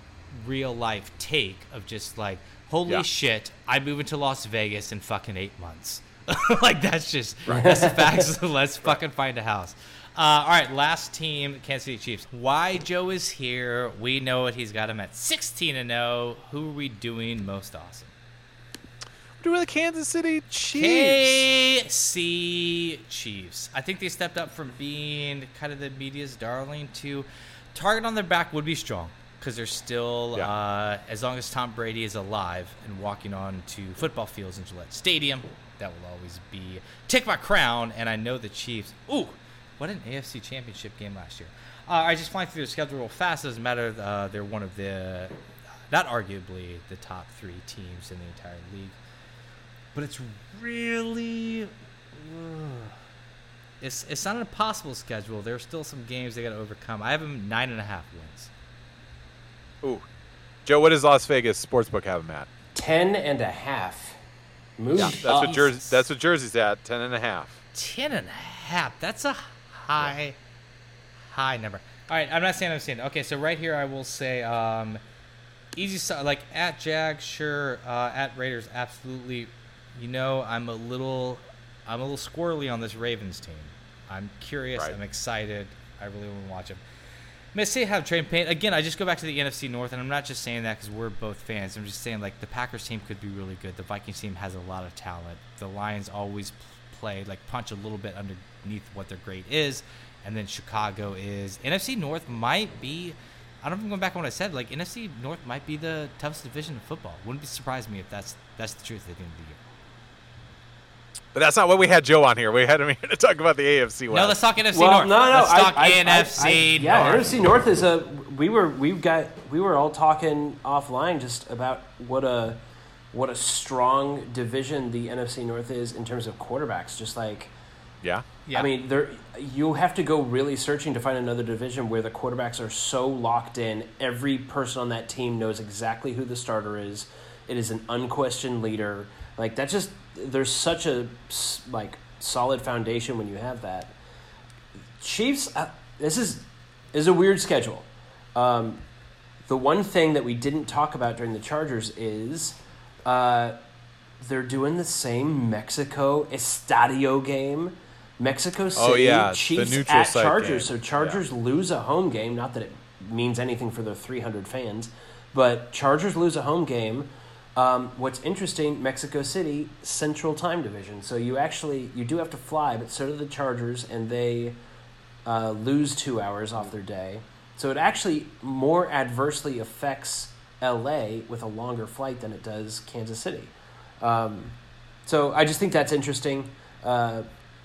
real life take of just like, holy Yeah. shit, I'm moving to Las Vegas in fucking eight months. like that's just that's the facts. Let's fucking find a house. Uh, all right, last team, Kansas City Chiefs. Why Joe is here? We know it. He's got him at 16 and 0. Who are we doing most awesome? do with the Kansas City Chiefs. KC Chiefs. I think they stepped up from being kind of the media's darling to target on their back would be strong because they're still, Yeah. uh, as long as Tom Brady is alive and walking on to football fields in Gillette Stadium, that will always be take my crown. And I know the Chiefs. Ooh, what an AFC Championship game last year. Uh, I just flying through their schedule real fast. Doesn't matter. Uh, they're one of the, not arguably the top three teams in the entire league but it's really ugh. it's it's not an impossible schedule. There's still some games they got to overcome. I have them nine and a half wins. Ooh, Joe, what does Las Vegas sportsbook have them at? ten and a half. Move That's what Jersey. That's what Jersey's at. Ten and a half. Ten and a half. That's a high, high number. All right, I'm not saying I'm saying. Okay, so right here I will say um, easy like at Jag, sure. Uh, at Raiders, absolutely. You know, I'm a little, I'm a little squirrely on this Ravens team. I'm curious. Right. I'm excited. I really want to watch them. Say have train Payne again. I just go back to the NFC North, and I'm not just saying that because we're both fans. I'm just saying like the Packers team could be really good. The Vikings team has a lot of talent. The Lions always play like punch a little bit underneath what their grade is, and then Chicago is NFC North might be. I don't know if I'm going back on what I said. Like NFC North might be the toughest division in football. Wouldn't be surprised me if that's that's the truth at the end of the year. But that's not what we had Joe on here. We had him here to talk about the AFC West. No, let's talk NFC Well, North. no, no, let's I- talk I- I- NFC I- yeah, North. NFC North is a. We were we've got we were all talking offline just about what a what a strong division the NFC North is in terms of quarterbacks. Just like yeah. Yeah. I mean, there you have to go really searching to find another division where the quarterbacks are so locked in. Every person on that team knows exactly who the starter is. It is an unquestioned leader. Like that, just there's such a like solid foundation when you have that. Chiefs, uh, this is is a weird schedule. Um, the one thing that we didn't talk about during the Chargers is uh, they're doing the same Mexico Estadio game. Mexico City Oh, yeah, the Chiefs neutral at Chargers. game. So Chargers lose a home game. Not that it means anything for their 300 fans, but Chargers lose a home game. Um, what's interesting, Mexico City Central Time Division. So you actually you do have to fly, but so do the Chargers, and they uh, lose two hours off their day. So it actually more adversely affects LA with a longer flight than it does Kansas City. Um, so I just think that's interesting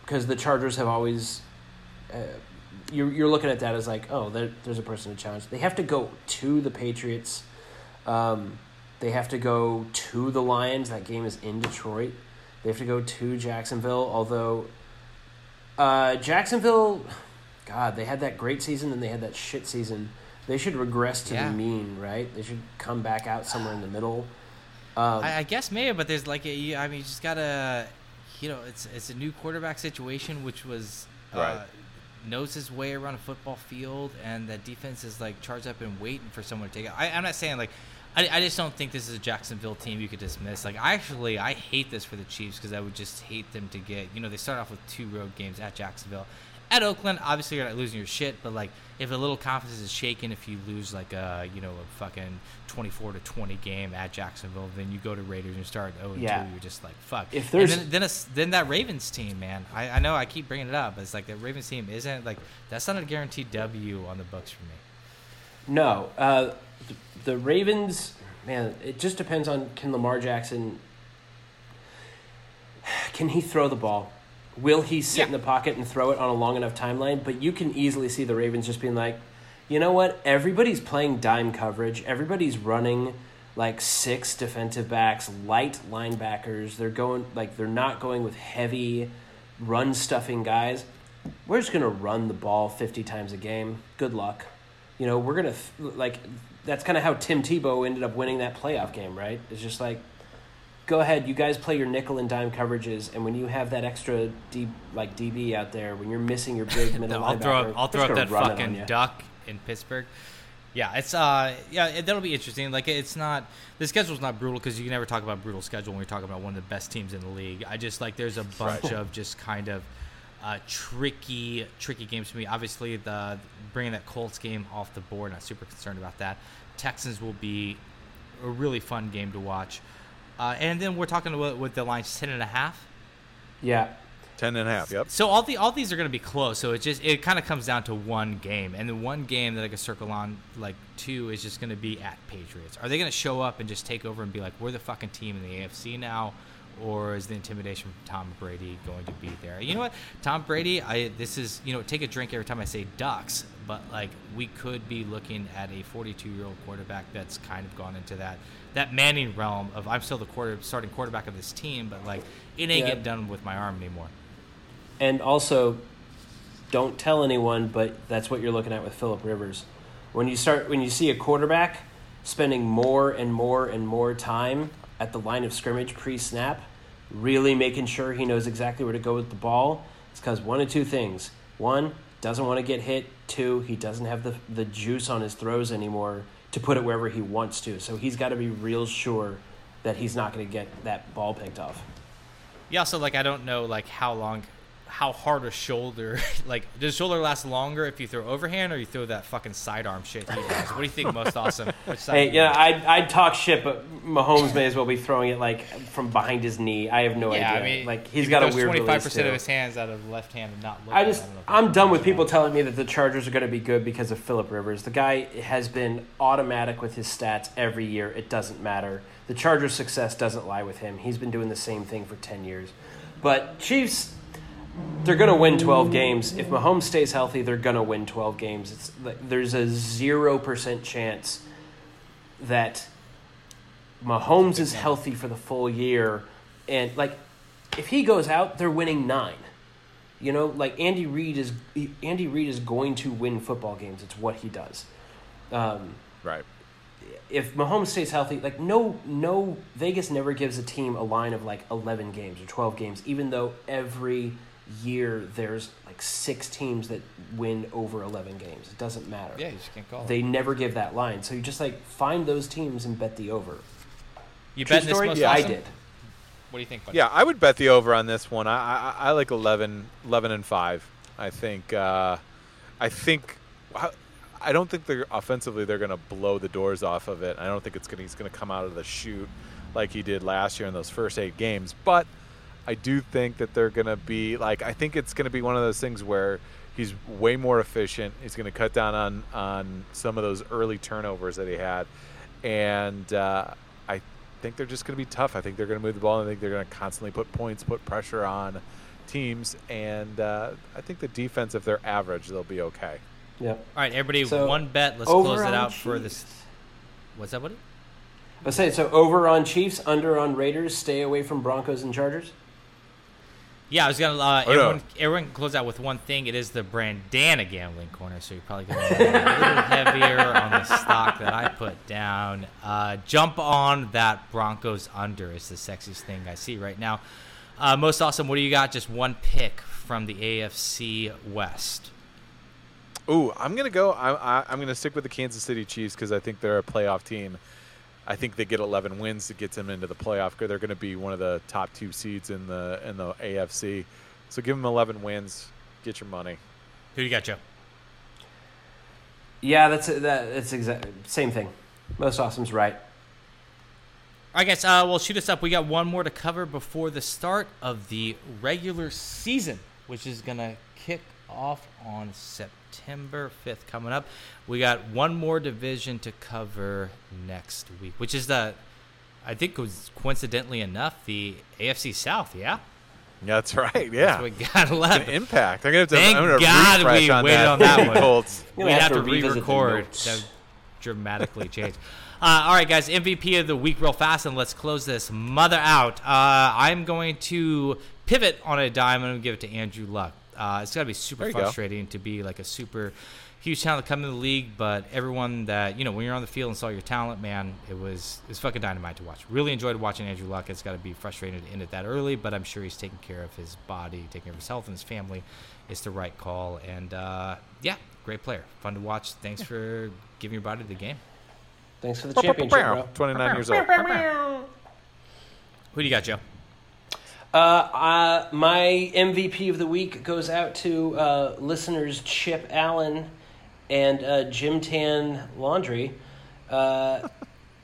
because the Chargers have always. Uh, you're, you're looking at that as like, oh, there, there's a person to challenge. They have to go to the Patriots. Um, they have to go to the Lions. That game is in Detroit. They have to go to Jacksonville, although uh, Jacksonville, God, they had that great season and they had that shit season. They should regress to Yeah. the mean, right? They should come back out somewhere in the middle. Um, I, I guess maybe, but there's like a, I mean, you just gotta, you know, it's it's a new quarterback situation, which was uh, Right. knows his way around a football field, and that defense is like charged up and waiting for someone to take it. I, I'm not saying like. I, I just don't think this is a Jacksonville team you could dismiss. Like, I actually, I hate this for the Chiefs because I would just hate them to get, you know, they start off with two road games at Jacksonville. At Oakland, obviously you're not losing your shit, but like, if a little confidence is shaken, if you lose like a, you know, a fucking 24 to 20 game at Jacksonville, then you go to Raiders and start 0 Yeah. 2. You're just like, fuck. If and there's- then, then, it's, then that Ravens team, man. I, I know I keep bringing it up, but it's like the Ravens team isn't like, that's not a guaranteed W on the books for me. No, uh, the, the Ravens, man, it just depends on can Lamar Jackson can he throw the ball? Will he sit Yeah. in the pocket and throw it on a long enough timeline? But you can easily see the Ravens just being like, you know what? Everybody's playing dime coverage. Everybody's running like six defensive backs, light linebackers. They're going like they're not going with heavy run stuffing guys. We're just gonna run the ball fifty times a game. Good luck. You know, we're gonna like that's kind of how Tim Tebow ended up winning that playoff game, right? It's just like, go ahead, you guys play your nickel and dime coverages, and when you have that extra D like DB out there, when you're missing your big middle No, I'll linebacker, throw up, I'll throw up that fucking duck in Pittsburgh. Yeah, it's uh, yeah, it, that'll be interesting. Like, it's not the schedule's not brutal because you can never talk about brutal schedule when you're talking about one of the best teams in the league. I just like there's a bunch of just kind of uh, tricky, tricky games for me. Obviously, the bringing that Colts game off the board, not super concerned about that. Texans will be a really fun game to watch. Uh, and then we're talking about with the lines ten and a half. Yeah, Ten and a half. Yep. So all the all these are going to be close. So it just it kind of comes down to one game, and the one game that I can circle on like two is just going to be at Patriots. Are they going to show up and just take over and be like we're the fucking team in the AFC now, or is the intimidation from Tom Brady going to be there? You know what, Tom Brady, I this is you know take a drink every time I say Ducks, but like we could be looking at a 42 year old quarterback that's kind of gone into that that Manning realm of I'm still the quarter starting quarterback of this team, but like it ain't Yeah. getting done with my arm anymore. and also, don't tell anyone, but that's what you're looking at with Philip Rivers. When you start, when you see a quarterback spending more and more and more time at the line of scrimmage pre-snap, really making sure he knows exactly where to go with the ball, it's because one of two things: one, doesn't want to get hit; two, he doesn't have the the juice on his throws anymore to put it wherever he wants to. So he's got to be real sure that he's not going to get that ball picked off. Yeah, so like I don't know like how long, how hard a shoulder like does shoulder last longer if you throw overhand or you throw that fucking sidearm shit he does? What do you think most awesome? Hey, yeah. I'd, I'd talk shit, but Mahomes may as well be throwing it like from behind his knee. I have no yeah, idea. I mean, like he's got a weird twenty five percent of his hands out of left hand and not. Looking. I just, if I'm done with people telling me that the Chargers are going to be good because of Philip Rivers. The guy has been automatic with his stats every year. It doesn't matter. The Chargers' success doesn't lie with him. He's been doing the same thing for 10 years. But Chiefs, they're going to win 12 games. If Mahomes stays healthy, they're going to win 12 games. It's like, there's a 0% chance that Mahomes is healthy for the full year and like if he goes out, they're winning 9. You know, like Andy Reid is Andy Reid is going to win football games. It's what he does. Um, Right. if Mahomes stays healthy, like no no Vegas never gives a team a line of like 11 games or 12 games even though every year there's like six teams that win over 11 games. It doesn't matter. Yeah, you just can't call They never give that line. So you just like find those teams and bet the over. You True bet this story? most Yeah, I did. What do you think? Buddy? Yeah, I would bet the over on this one. I I, I like 11, 11 and five. I think uh, I think I- I don't think they're offensively they're going to blow the doors off of it. I don't think it's going he's going to come out of the chute like he did last year in those first eight games. But I do think that they're going to be like I think it's going to be one of those things where he's way more efficient. He's going to cut down on on some of those early turnovers that he had, and uh, I think they're just going to be tough. I think they're going to move the ball. I think they're going to constantly put points, put pressure on teams, and uh, I think the defense, if they're average, they'll be okay. Yeah. All right, everybody, So, one bet. Let's close it on out for this. What's that, buddy? I say so over on Chiefs, under on Raiders, stay away from Broncos and Chargers. Yeah, I was gonna. Uh, Oh, no. everyone, everyone close out with one thing. It is the Brandana gambling corner, so you're probably gonna be a little heavier on the stock that I put down. Uh, jump on that Broncos under is the sexiest thing I see right now. Uh, most awesome. What do you got? Just one pick from the AFC West. Ooh, I'm gonna go. I, I, I'm gonna stick with the Kansas City Chiefs because I think they're a playoff team. I think they get 11 wins to get them into the playoff. They're going to be one of the top two seeds in the in the AFC. So give them 11 wins. Get your money. Who do you got, Joe? Yeah, that's that. That's exact same thing. Most awesome's right. All right, guys. Uh, well, shoot us up. We got one more to cover before the start of the regular season, which is gonna kick off on September fifth. Coming up, we got one more division to cover next week, which is the, I think, was coincidentally enough, the AFC South. Yeah, That's right. Yeah. that's what we got left. An impact. I'm gonna have to. Thank I'm gonna God refresh we on waited that. on that one. Colts. We gonna have, have to to re-record. That dramatically changed. Uh, all right, guys. MVP of the week, real fast, and let's close this mother out. Uh, I'm going to pivot on a dime and I'm give it to Andrew Luck. Uh, it's got to be super There you go. frustrating to be like a super huge talent coming to the league, but everyone that you know when you're on the field and saw your talent, man, it was it was fucking dynamite to watch. Really enjoyed watching Andrew Luck. It's got to be frustrating to end it that early, but I'm sure he's taking care of his body, taking care of his health and his family. It's the right call, and uh, yeah, great player, fun to watch. Thanks for giving your body to the game. Thanks for the championship, bro. 29 years old. Who do you got, Joe? Uh, my MVP of the week goes out to uh, listeners Chip Allen and uh, Jim Tan Laundry uh,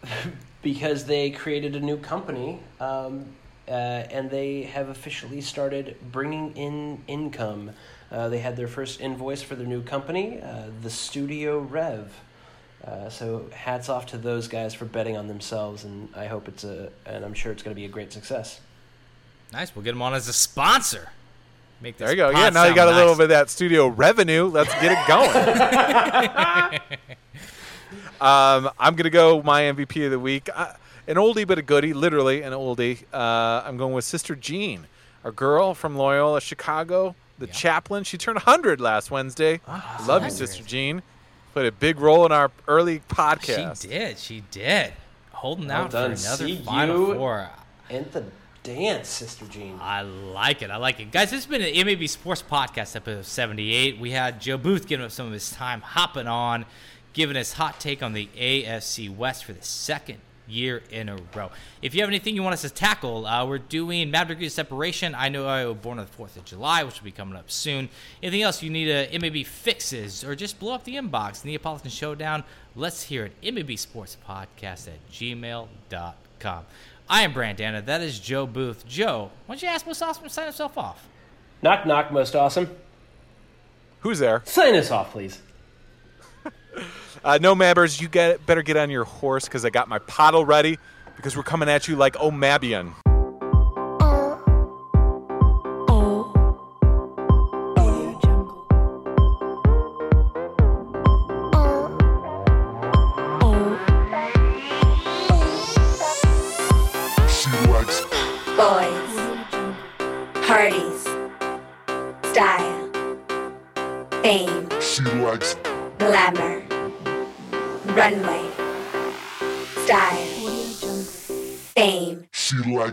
because they created a new company um, uh, and they have officially started bringing in income. They had their first invoice for their new company, the Studio Rev. So hats off to those guys for betting on themselves, and I hope it's a, and I'm sure it's going to be a great success. Nice. We'll get him on as a sponsor. Make this There you go. Yeah, now you sound got a little bit of that studio revenue. Let's get it going. um, I'm going to go my MVP of the week. Uh, an oldie but a goodie, literally an oldie. Uh, I'm going with Sister Jean, our girl from Loyola, Chicago, the Yeah. chaplain. She turned 100 last Wednesday. Ah, Love you, Sister. Jean. Played a big role in our early podcast. She did. She did. Holding Well out done. for another See Final you. Four. And the dance, Sister Jean. I like it. I like it. Guys, this has been an MAB Sports Podcast, episode 78. We had Joe Booth giving up some of his time, hopping on, giving his hot take on the AFC West for the second year in a row. If you have anything you want us to tackle, uh, we're doing Mad Degree Separation. I know I was born on the 4th of July, which will be coming up soon. Anything else you need a MAB fixes or just blow up the inbox, Neapolitan Showdown, let's hear it. MAB Sports Podcast at gmail.com. I am Brandana. That is Joe Booth. Joe, why don't you ask Most Awesome to sign himself off? Knock, knock, most awesome. Who's there? Sign us off, please. Uh, no, Mabbers, you get better get on your horse because I got my paddle ready because we're coming at you like O'Mabian.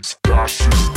Style,